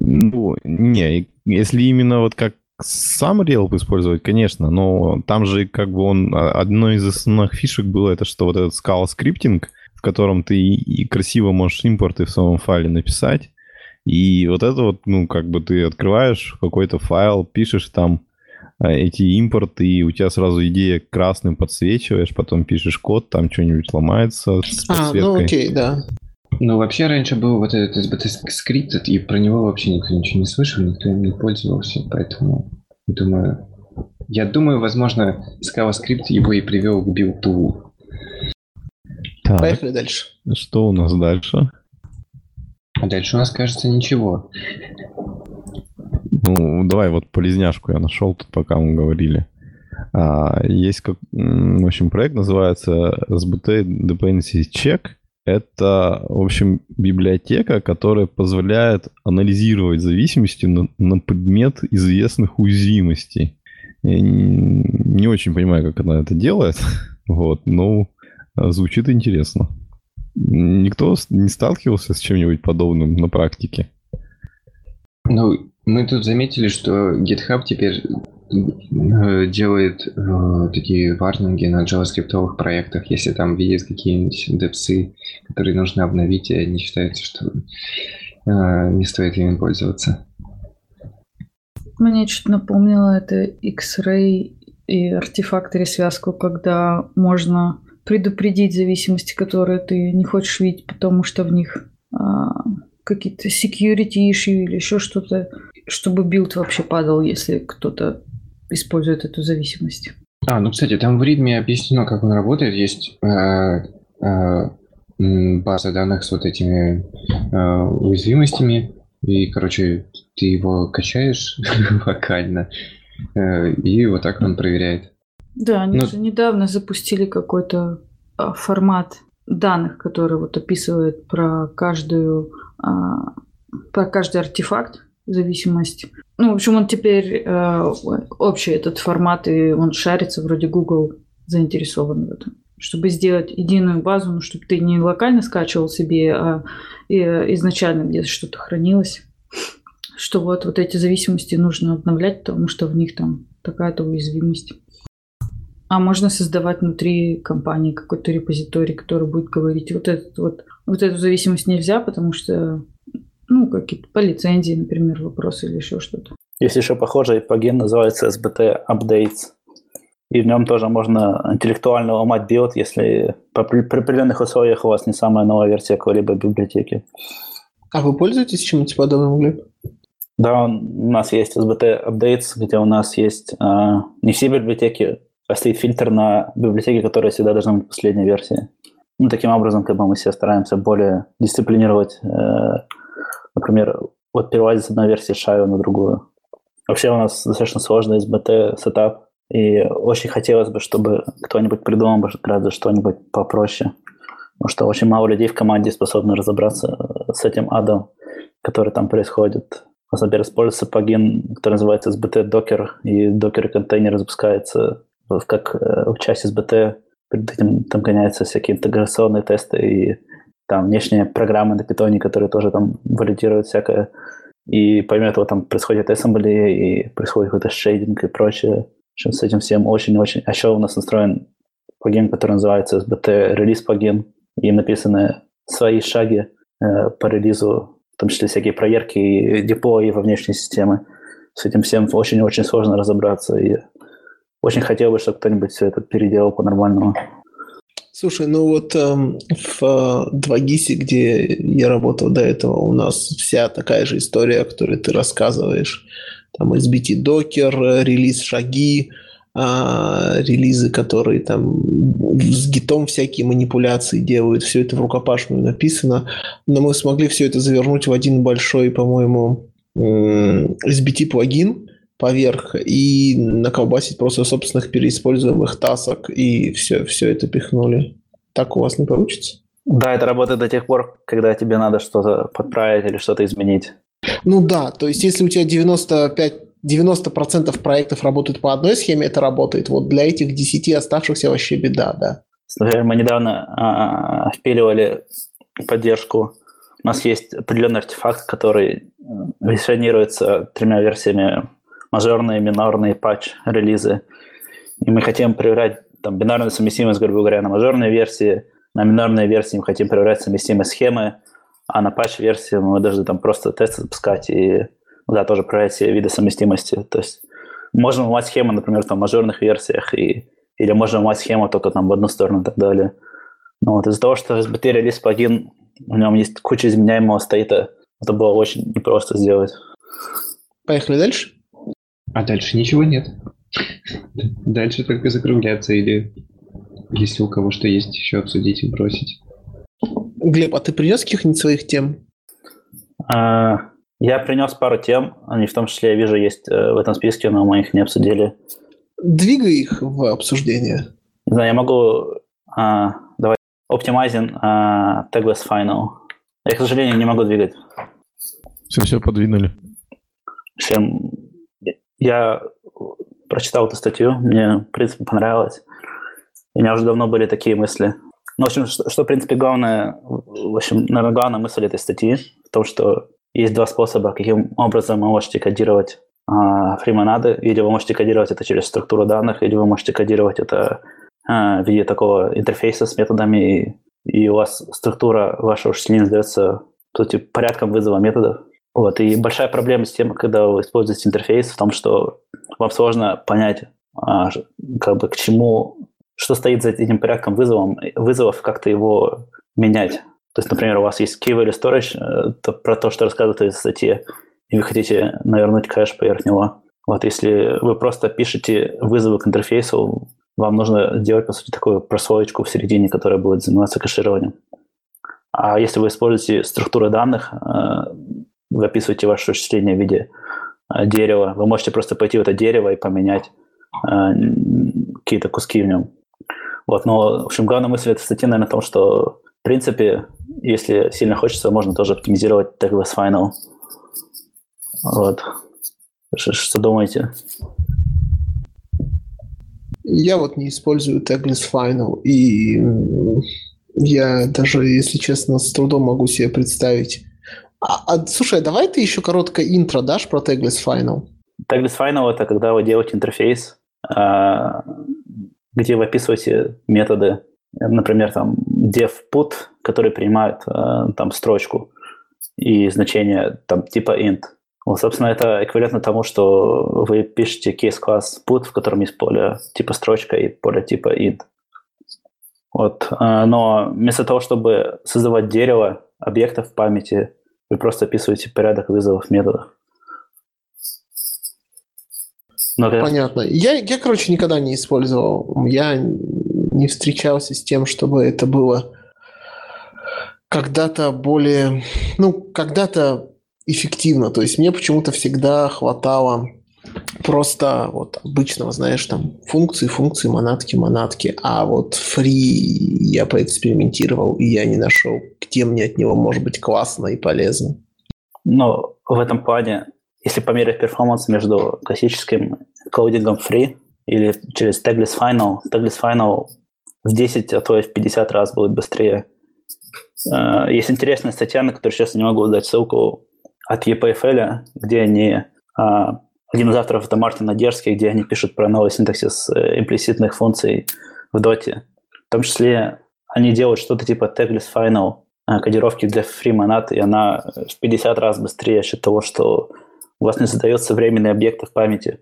Speaker 2: Ну, не, если именно вот как сам Relp использовать, конечно, но там же как бы он... А, одной из основных фишек было это, что вот этот скала скриптинг, в котором ты и красиво можешь импорты в своем файле написать, и вот это вот, ну, как бы ты открываешь какой-то файл, пишешь там а, эти импорты, и у тебя сразу идея красным подсвечиваешь, потом пишешь код, там что-нибудь ломается
Speaker 5: с А, ну окей, да.
Speaker 1: Ну, вообще раньше был вот этот SBT скрипт, и про него вообще никто ничего не слышал, никто им не пользовался, поэтому думаю... Я думаю, возможно, скрипт его и привел к билду.
Speaker 5: Так. Поехали дальше.
Speaker 2: Что у нас дальше?
Speaker 1: А дальше у нас, кажется, ничего.
Speaker 2: Ну, давай вот полезняшку я нашел тут, пока мы говорили. А, есть, как, в общем, проект называется SBT Dependency Check. Это, в общем, библиотека, которая позволяет анализировать зависимости на, на предмет известных уязвимостей. Я не, очень понимаю, как она это делает, вот, но звучит интересно. Никто не сталкивался с чем-нибудь подобным на практике?
Speaker 1: Ну, мы тут заметили, что GitHub теперь делает э, такие варнинги на JavaScript проектах, если там видят какие-нибудь депсы, которые нужно обновить, и они считают, что э, не стоит ими пользоваться.
Speaker 3: Мне что-то напомнило это X-Ray и Artifactory связку, когда можно предупредить зависимости, которые ты не хочешь видеть, потому что в них а, какие-то security issue или еще что-то, чтобы build вообще падал, если кто-то использует эту зависимость.
Speaker 1: А, ну, кстати, там в README объяснено, как он работает. Есть э, э, база данных с вот этими э, уязвимостями, и, короче, ты его качаешь локально, э, и вот так он проверяет.
Speaker 3: Да, они ну, же недавно запустили какой-то а, формат данных, который вот описывает про каждую а, про каждый артефакт зависимость. Ну, в общем, он теперь э, общий этот формат, и он шарится, вроде Google заинтересован в этом. Чтобы сделать единую базу, ну, чтобы ты не локально скачивал себе, а и, изначально где-то что-то хранилось. Что вот, вот эти зависимости нужно обновлять, потому что в них там такая-то уязвимость. А можно создавать внутри компании какой-то репозиторий, который будет говорить, вот, этот, вот, вот эту зависимость нельзя, потому что, ну, какие-то по лицензии, например, вопросы или еще что-то.
Speaker 4: Есть еще похожий плагин, называется SBT Updates. И в нем тоже можно интеллектуально ломать build, если при, при определенных условиях у вас не самая новая версия какой-либо библиотеки.
Speaker 5: А вы пользуетесь чем-нибудь подобным, Глеб?
Speaker 4: Да, у нас есть SBT Updates, где у нас есть э, не все библиотеки стоит фильтр на библиотеки, которые всегда должны быть последней версии. Ну, таким образом, как бы мы все стараемся более дисциплинировать, э, например, вот переводить с одной версии шаю на другую. Вообще у нас достаточно сложный SBT сетап, и очень хотелось бы, чтобы кто-нибудь придумал бы гораздо что-нибудь попроще. потому что очень мало людей в команде способны разобраться с этим адом, который там происходит. Например, используется плагин, который называется SBT Docker, и Docker контейнер запускается как в часть SBT, перед этим там гоняются всякие интеграционные тесты и там внешние программы на питоне, которые тоже там валидируют всякое. И помимо этого там происходит assembly, и происходит какой-то шейдинг и прочее. Общем, с этим всем очень-очень... А еще у нас настроен плагин, который называется SBT релиз плагин, и написаны свои шаги э, по релизу, в том числе всякие проверки и деплои во внешней системы. С этим всем очень-очень сложно разобраться, и очень хотел бы, чтобы кто-нибудь все это переделал по-нормальному.
Speaker 5: Слушай, ну вот эм, в э, 2GIS, где я работал до этого, у нас вся такая же история, о которой ты рассказываешь. Там SBT Docker, релиз шаги, э, релизы, которые там с гитом всякие манипуляции делают. Все это в рукопашную написано. Но мы смогли все это завернуть в один большой, по-моему, э, SBT плагин, поверх и наколбасить просто собственных переиспользуемых тасок, и все, все это пихнули. Так у вас не получится?
Speaker 4: Да, это работает до тех пор, когда тебе надо что-то подправить или что-то изменить.
Speaker 5: Ну да, то есть если у тебя 95 90% проектов работают по одной схеме, это работает. Вот для этих 10 оставшихся вообще беда, да.
Speaker 4: Например, мы недавно а, впиливали поддержку. У нас есть определенный артефакт, который версионируется тремя версиями мажорные, минорные патч-релизы. И мы хотим проверять там, бинарную совместимость, грубо говоря, на мажорной версии, на минорной версии мы хотим проверять совместимость схемы, а на патч-версии мы должны там просто тесты запускать и ну да, тоже проверять все виды совместимости. То есть можем ломать схему, например, там, в мажорных версиях, и, или можем ломать схему только там в одну сторону и так далее. Но вот из-за того, что SBT релиз плагин, у него есть куча изменяемого стейта, это было очень непросто сделать.
Speaker 5: Поехали дальше?
Speaker 1: А дальше ничего нет. Дальше только закругляться или если у кого что есть еще обсудить и бросить.
Speaker 5: Глеб, а ты принес каких-нибудь своих тем?
Speaker 4: А, я принес пару тем, они в том числе, я вижу, есть э, в этом списке, но мы их не обсудили.
Speaker 5: Двигай их в обсуждение.
Speaker 4: Не знаю, я могу... А, давай. Optimizing а, Tagless Final. Я, к сожалению, не могу двигать.
Speaker 2: Все, все подвинули.
Speaker 4: Всем я прочитал эту статью, мне, в принципе, понравилось. У меня уже давно были такие мысли. Ну, в общем, что, что в принципе, главное, в общем, наверное, главная мысль этой статьи в том, что есть два способа, каким образом вы можете кодировать а, фримонады. Или вы можете кодировать это через структуру данных, или вы можете кодировать это а, в виде такого интерфейса с методами, и, и у вас структура вашего вычисления сдается по сути, порядком вызова методов. Вот. И большая проблема с тем, когда вы используете интерфейс, в том, что вам сложно понять, а, как бы к чему, что стоит за этим порядком вызовом, вызовов, как-то его менять. То есть, например, у вас есть key value storage, э, то, про то, что рассказывает в статье, и вы хотите навернуть кэш поверх него. Вот если вы просто пишете вызовы к интерфейсу, вам нужно сделать, по сути, такую прослоечку в середине, которая будет заниматься кэшированием. А если вы используете структуры данных, вы описываете ваше вычисление в виде э, дерева. Вы можете просто пойти в это дерево и поменять э, какие-то куски в нем. Вот, но, в общем, главная мысль этой статьи, наверное, в том, что, в принципе, если сильно хочется, можно тоже оптимизировать tagless final. Вот. Что, что думаете?
Speaker 5: Я вот не использую tagless final, и я даже, если честно, с трудом могу себе представить, а, а, слушай, а давай ты еще короткое интро дашь про Tagless Final?
Speaker 4: Tagless Final — это когда вы делаете интерфейс, а, где вы описываете методы, например, там dev put, который принимает а, там строчку и значение там типа int. Вот, собственно, это эквивалентно тому, что вы пишете кейс-класс put, в котором есть поле типа строчка и поле типа int. Вот. Но вместо того, чтобы создавать дерево объектов в памяти, вы просто описываете порядок вызовов методов.
Speaker 5: Но, Понятно. Я, я, короче, никогда не использовал. Я не встречался с тем, чтобы это было когда-то более, ну, когда-то эффективно. То есть мне почему-то всегда хватало просто вот обычного, знаешь, там функции, функции, монадки, монадки. А вот free я поэкспериментировал, и я не нашел, где мне от него может быть классно и полезно.
Speaker 4: Но в этом плане, если померить перформанс между классическим кодингом free или через Tagless Final, Tagless Final в 10, а то и в 50 раз будет быстрее. Э, есть интересная статья, на которую сейчас не могу дать ссылку, от EPFL, где они... Один из авторов это Мартин Надежский, где они пишут про новый синтаксис э, имплиситных функций в доте. В том числе они делают что-то типа tagless final э, кодировки для FreeMonad, и она в 50 раз быстрее счет того, что у вас не создается временный объект в памяти.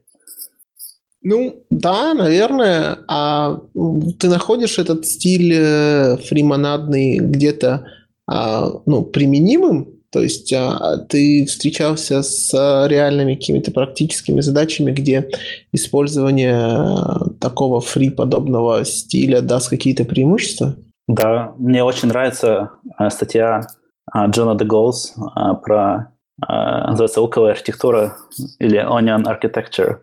Speaker 5: Ну, да, наверное. А ты находишь этот стиль э, фримонадный где-то а, ну, применимым? То есть а, ты встречался с реальными какими-то практическими задачами, где использование такого фри-подобного стиля даст какие-то преимущества?
Speaker 4: Да, мне очень нравится а, статья Джона Деголс про называется «Луковая архитектура» или «Onion Architecture»,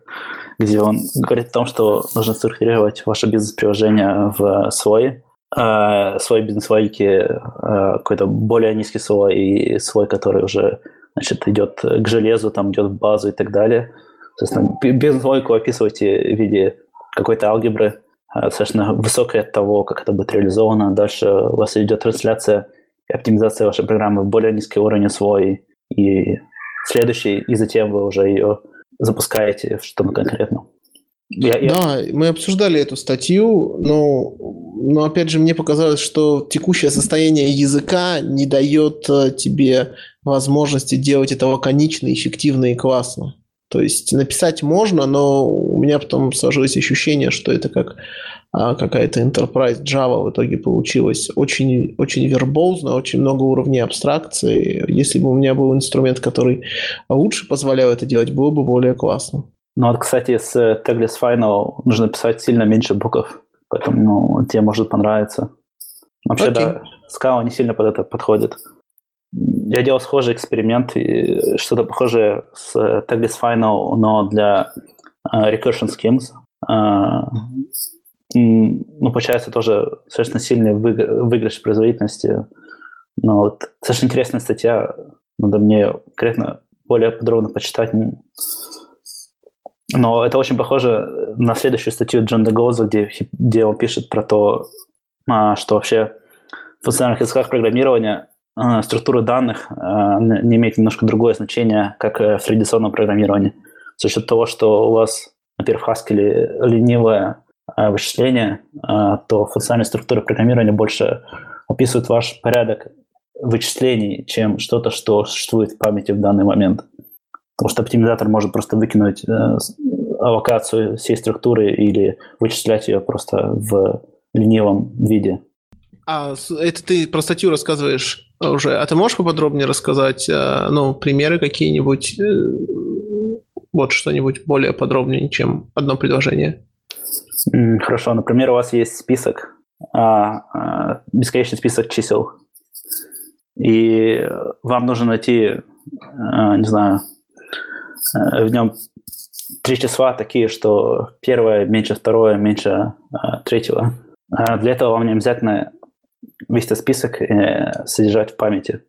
Speaker 4: где он говорит о том, что нужно структурировать ваше бизнес-приложение в свой, э, свой бизнес-логики, э, какой-то более низкий слой и свой, который уже значит, идет к железу, там идет в базу и так далее. Соответственно, бизнес-логику описывайте в виде какой-то алгебры, э, достаточно высокой от того, как это будет реализовано. Дальше у вас идет трансляция и оптимизация вашей программы в более низкий уровень свой и следующий, и затем вы уже ее запускаете что-то конкретно.
Speaker 5: Я, я... Да, мы обсуждали эту статью, но, но опять же мне показалось, что текущее состояние языка не дает э, тебе возможности делать это лаконично, эффективно и классно. То есть написать можно, но у меня потом сложилось ощущение, что это как а, какая-то Enterprise Java в итоге получилась. Очень, очень вербозно, очень много уровней абстракции. Если бы у меня был инструмент, который лучше позволял это делать, было бы более классно.
Speaker 4: Ну вот, кстати, с Tagless Final нужно писать сильно меньше букв, поэтому ну, тебе может понравиться. Вообще, okay. да, Scala не сильно под это подходит. Я делал схожий эксперимент, что-то похожее с Tagless Final, но для uh, recursion schemes. Uh, ну, получается тоже совершенно сильный выигрыш производительности. Но вот совершенно интересная статья, надо мне конкретно более подробно почитать. Но это очень похоже на следующую статью Джон Дегоза, где, где он пишет про то, а, что вообще в функциональных языках программирования а, структура данных а, не имеет немножко другое значение, как в традиционном программировании. За счет того, что у вас, например, в Haskell ленивая Э, вычисления, э, то функциональные структуры программирования больше описывают ваш порядок вычислений, чем что-то, что существует в памяти в данный момент. Потому что оптимизатор может просто выкинуть э, аллокацию всей структуры или вычислять ее просто в ленивом виде.
Speaker 5: А это ты про статью рассказываешь уже. А ты можешь поподробнее рассказать, ну, примеры какие-нибудь, вот что-нибудь более подробнее, чем одно предложение?
Speaker 4: Хорошо, например, у вас есть список, а, бесконечный список чисел, и вам нужно найти, а, не знаю, в нем три числа такие, что первое меньше второе, меньше третьего. Для этого вам не обязательно весь этот список э, содержать в памяти.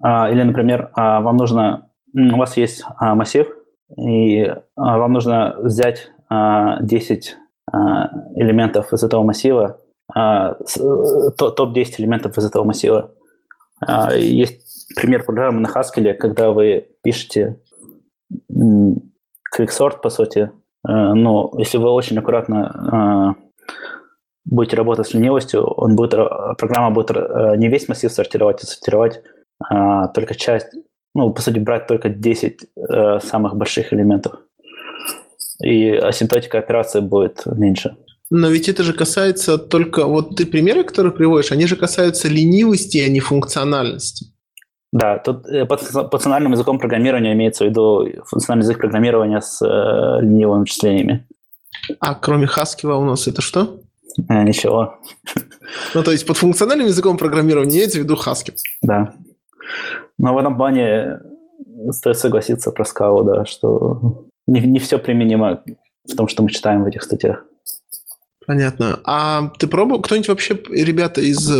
Speaker 4: Или, например, вам нужно, у вас есть массив, и вам нужно взять 10 а, элементов из этого массива, а, топ-10 элементов из этого массива. А, есть пример программы на Haskell, когда вы пишете quicksort, по сути, но если вы очень аккуратно будете работать с ленивостью, он будет, программа будет не весь массив сортировать, а сортировать только часть, ну, по сути, брать только 10 самых больших элементов и асимптотика операции будет меньше.
Speaker 5: Но ведь это же касается только... Вот ты примеры, которые приводишь, они же касаются ленивости, а не функциональности.
Speaker 4: Да, тут э, под функциональным языком программирования имеется в виду функциональный язык программирования с э, ленивыми вычислениями.
Speaker 5: А кроме Haskell у нас это что?
Speaker 4: А, ничего.
Speaker 5: Ну, то есть под функциональным языком программирования имеется в виду Haskell?
Speaker 4: Да. Но в этом плане стоит согласиться про скалу, да, что не, не все применимо в том, что мы читаем в этих статьях.
Speaker 5: Понятно. А ты пробовал, кто-нибудь вообще, ребята из э,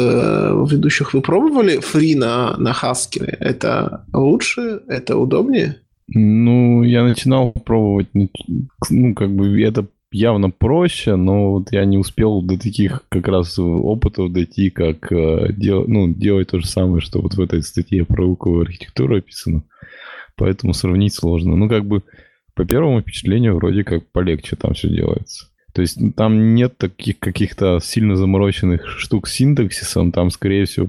Speaker 5: ведущих, вы пробовали фри на, на Haskell? Это лучше? Это удобнее?
Speaker 2: Ну, я начинал пробовать, ну, как бы это явно проще, но вот я не успел до таких как раз опытов дойти, как э, дел, ну, делать то же самое, что вот в этой статье про звуковую архитектуру описано. Поэтому сравнить сложно. Ну, как бы по первому впечатлению вроде как полегче там все делается. То есть там нет таких каких-то сильно замороченных штук с синтаксисом, там, скорее всего,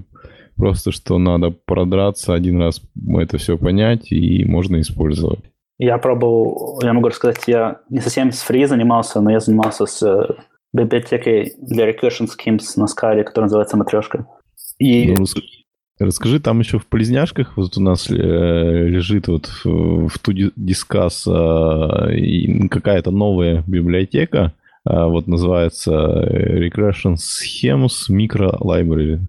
Speaker 2: просто что надо продраться один раз, это все понять, и можно использовать.
Speaker 4: Я пробовал, я могу рассказать, я не совсем с free занимался, но я занимался с э, библиотекой для recursion schemes на скале, которая называется матрешка.
Speaker 2: И... Ну, Расскажи, там еще в полезняшках вот у нас э, лежит вот в, в ту дискас э, какая-то новая библиотека, вот называется Regression Schemes Micro Library.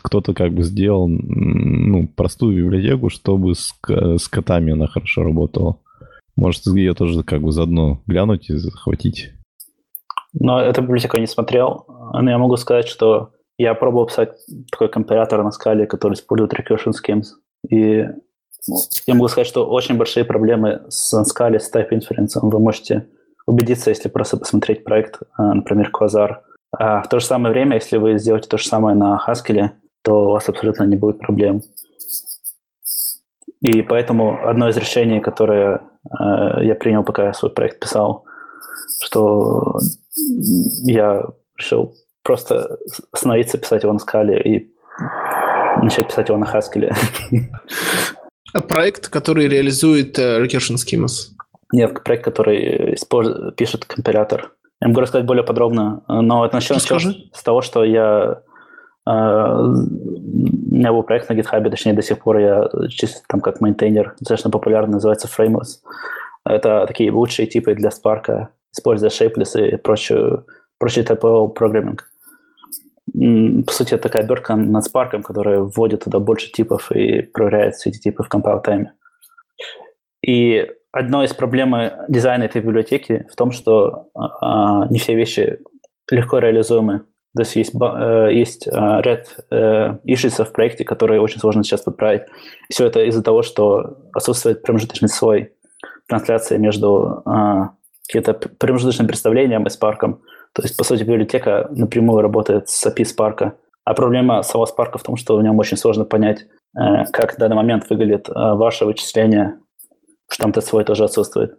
Speaker 2: Кто-то как бы сделал ну, простую библиотеку, чтобы с, с котами она хорошо работала. Может, ее тоже как бы заодно глянуть и захватить.
Speaker 4: Но эту библиотеку я не смотрел. Но я могу сказать, что я пробовал писать такой компилятор на скале, который использует recursion schemes. И ну, я могу сказать, что очень большие проблемы с скале, с type inference. Вы можете убедиться, если просто посмотреть проект, а, например, Quasar. А в то же самое время, если вы сделаете то же самое на Haskell, то у вас абсолютно не будет проблем. И поэтому одно из решений, которое э, я принял, пока я свой проект писал, что я решил просто остановиться, писать его на скале и начать писать его на Haskell.
Speaker 5: Проект, который реализует recursion schemas?
Speaker 4: Нет, проект, который использ... пишет компилятор. Я могу рассказать более подробно, но это началось с того, что я Uh, у меня был проект на GitHub, точнее, до сих пор я чисто там как мейнтейнер, достаточно популярный, называется Frameless. Это такие лучшие типы для Spark, используя Shapeless и прочую, прочий typo программинг по сути, это такая обертка над Spark, которая вводит туда больше типов и проверяет все эти типы в compile тайме. И одна из проблем дизайна этой библиотеки в том, что а, не все вещи легко реализуемы. То есть есть, э, есть э, ряд э, issues в проекте, которые очень сложно сейчас подправить. Все это из-за того, что отсутствует промежуточный слой трансляции между э, каким-то промежуточным представлением и спарком. То есть, по сути, библиотека напрямую работает с API Spark. А проблема самого Spark в том, что в нем очень сложно понять, э, как в данный момент выглядит э, ваше вычисление, тест свой тоже отсутствует.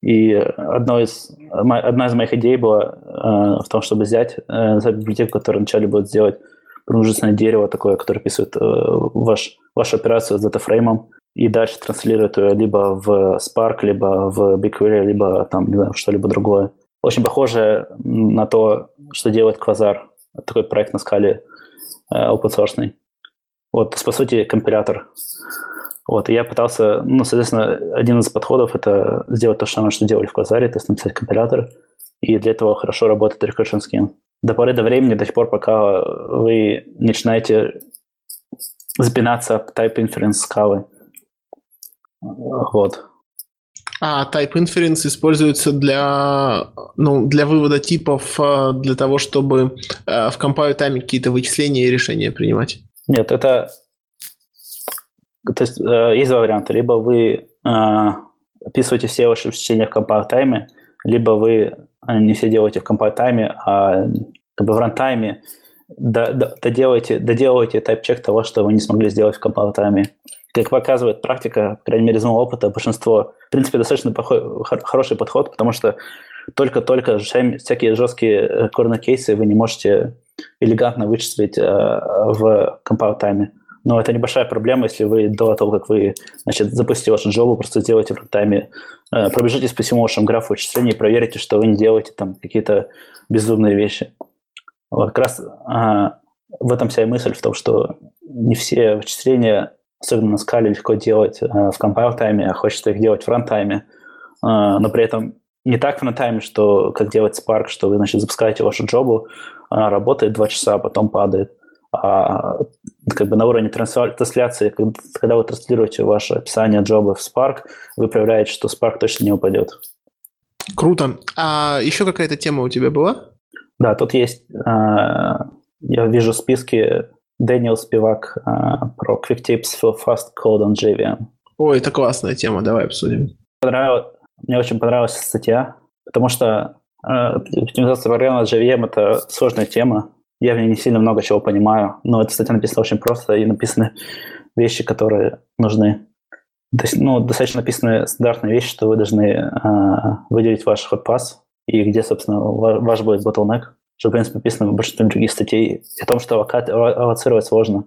Speaker 4: И одно из, одна из моих идей была э, в том, чтобы взять за библиотеку, которая вначале будет сделать промежуточное дерево такое, которое описывает ваш, вашу операцию с датафреймом, и дальше транслирует ее либо в Spark, либо в BigQuery, либо там, что-либо другое очень похоже на то, что делает Квазар. Такой проект на скале э, open source. Вот, по сути, компилятор. Вот, и я пытался, ну, соответственно, один из подходов – это сделать то же самое, что делали в Квазаре, то есть написать компилятор, и для этого хорошо работает recursion scheme. До поры до времени, до тех пор, пока вы начинаете запинаться об type inference скалы. Вот.
Speaker 5: А Type Inference используется для, ну, для вывода типов, э, для того, чтобы э, в compile time какие-то вычисления и решения принимать?
Speaker 4: Нет, это... То есть э, есть два варианта. Либо вы описываете все ваши вычисления в time, либо вы не все делаете в time, а как бы в рантайме доделаете, доделаете type-чек того, что вы не смогли сделать в time. Как показывает практика, по крайней мере, из моего опыта, большинство, в принципе, достаточно плохой, хороший подход, потому что только-только всякие жесткие корнер-кейсы вы не можете элегантно вычислить э, в compile тайме. Но это небольшая проблема, если вы до того, как вы значит, запустите вашу джобу, просто сделаете в тайме, э, пробежитесь по всему вашему графу вычислений и проверите, что вы не делаете там какие-то безумные вещи. Вот как раз э, в этом вся и мысль в том, что не все вычисления особенно на скале легко делать э, в compile тайме, а хочется их делать в рантайме, э, но при этом не так в рантайме, что как делать Spark, что вы, значит, запускаете вашу джобу, она работает два часа, а потом падает. А как бы на уровне трансляции, когда вы транслируете ваше описание джоба в Spark, вы проверяете, что Spark точно не упадет.
Speaker 5: Круто. А еще какая-то тема у тебя была?
Speaker 4: Да, тут есть, я вижу списки Дэниел Спивак про Quick Tips for Fast Code on JVM.
Speaker 5: Ой, это классная тема, давай обсудим.
Speaker 4: Понравилось, мне очень понравилась статья, потому что оптимизация программы JVM – это сложная тема. Я в ней не сильно много чего понимаю, но эта статья написана очень просто, и написаны вещи, которые нужны. То есть, ну, достаточно написаны стандартные вещи, что вы должны э, выделить ваш ход-пас и где, собственно, ваш будет bottleneck, что, в принципе, написано в большинстве других статей, о том, что авоцировать сложно.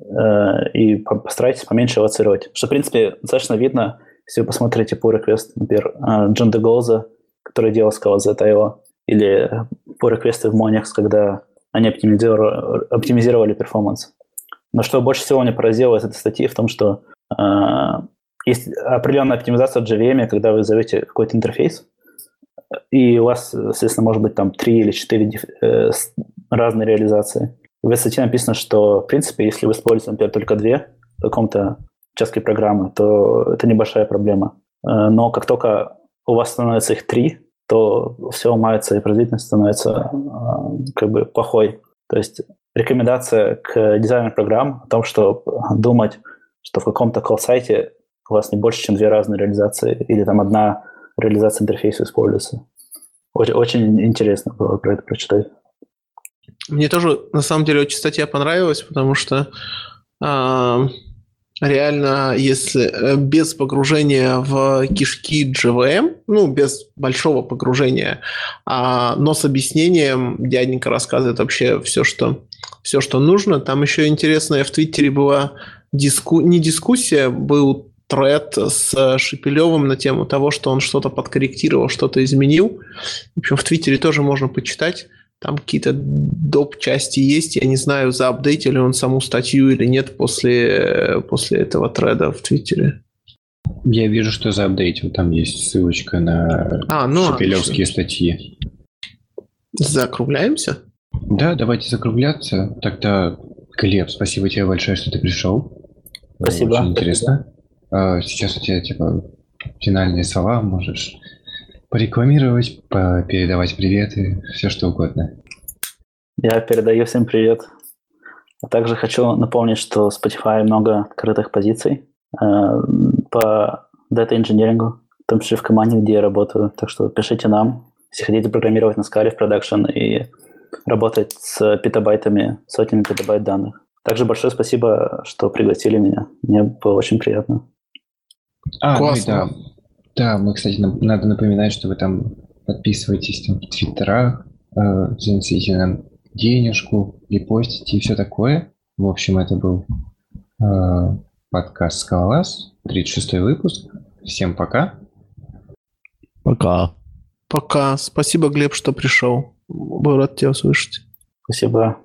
Speaker 4: Э, и постарайтесь поменьше авоцировать. Что, в принципе, достаточно видно, если вы посмотрите по request, например, Джон Деголза, который делал Scala ZIO, или по реквесты в Monix, когда они оптимизировали, оптимизировали перформанс. Но что больше всего меня поразило из этой статьи в том, что э, есть определенная оптимизация в JVM, когда вы зовете какой-то интерфейс, и у вас, соответственно, может быть там три или четыре э, разные реализации. В этой статье написано, что, в принципе, если вы используете, например, только две в каком-то участке программы, то это небольшая проблема. Э, но как только у вас становится их три, то все ломается, и производительность становится э, как бы плохой. То есть рекомендация к дизайнеру программ о том, что думать, что в каком-то колл-сайте у вас не больше, чем две разные реализации, или там одна реализация интерфейса используется. Очень, очень интересно было про это прочитать.
Speaker 5: Мне тоже, на самом деле, очень статья понравилась, потому что э, реально, если э, без погружения в кишки GVM, ну, без большого погружения, а, но с объяснением дяденька рассказывает вообще все, что, все, что нужно. Там еще интересная в Твиттере была диску... не дискуссия, был тред с Шепелевым на тему того, что он что-то подкорректировал, что-то изменил. В общем, в Твиттере тоже можно почитать. Там какие-то доп. части есть. Я не знаю, заапдейтили он саму статью или нет после, после этого треда в Твиттере.
Speaker 1: Я вижу, что заапдейтил. Там есть ссылочка на а, ну, шепелевские статьи.
Speaker 5: Закругляемся?
Speaker 1: Да, давайте закругляться. Тогда, Глеб, спасибо тебе большое, что ты пришел.
Speaker 4: Спасибо.
Speaker 1: Очень интересно. А, сейчас у тебя, типа, финальные слова можешь порекламировать, передавать приветы, все что угодно.
Speaker 4: Я передаю всем привет. А также хочу напомнить, что в Spotify много открытых позиций э, по дата инженерингу, в том числе в команде, где я работаю. Так что пишите нам, если хотите программировать на скале в продакшн и работать с петабайтами, сотнями петабайт данных. Также большое спасибо, что пригласили меня. Мне было очень приятно.
Speaker 1: А, Классно. Ну, да. Да, мы, кстати, надо напоминать, что вы там подписываетесь там, в Твиттерах, э, заносите нам денежку, и постите и все такое. В общем, это был э, подкаст «Скалолаз», 36 выпуск. Всем пока.
Speaker 2: Пока.
Speaker 5: Пока. Спасибо, Глеб, что пришел. Был рад тебя услышать.
Speaker 4: Спасибо.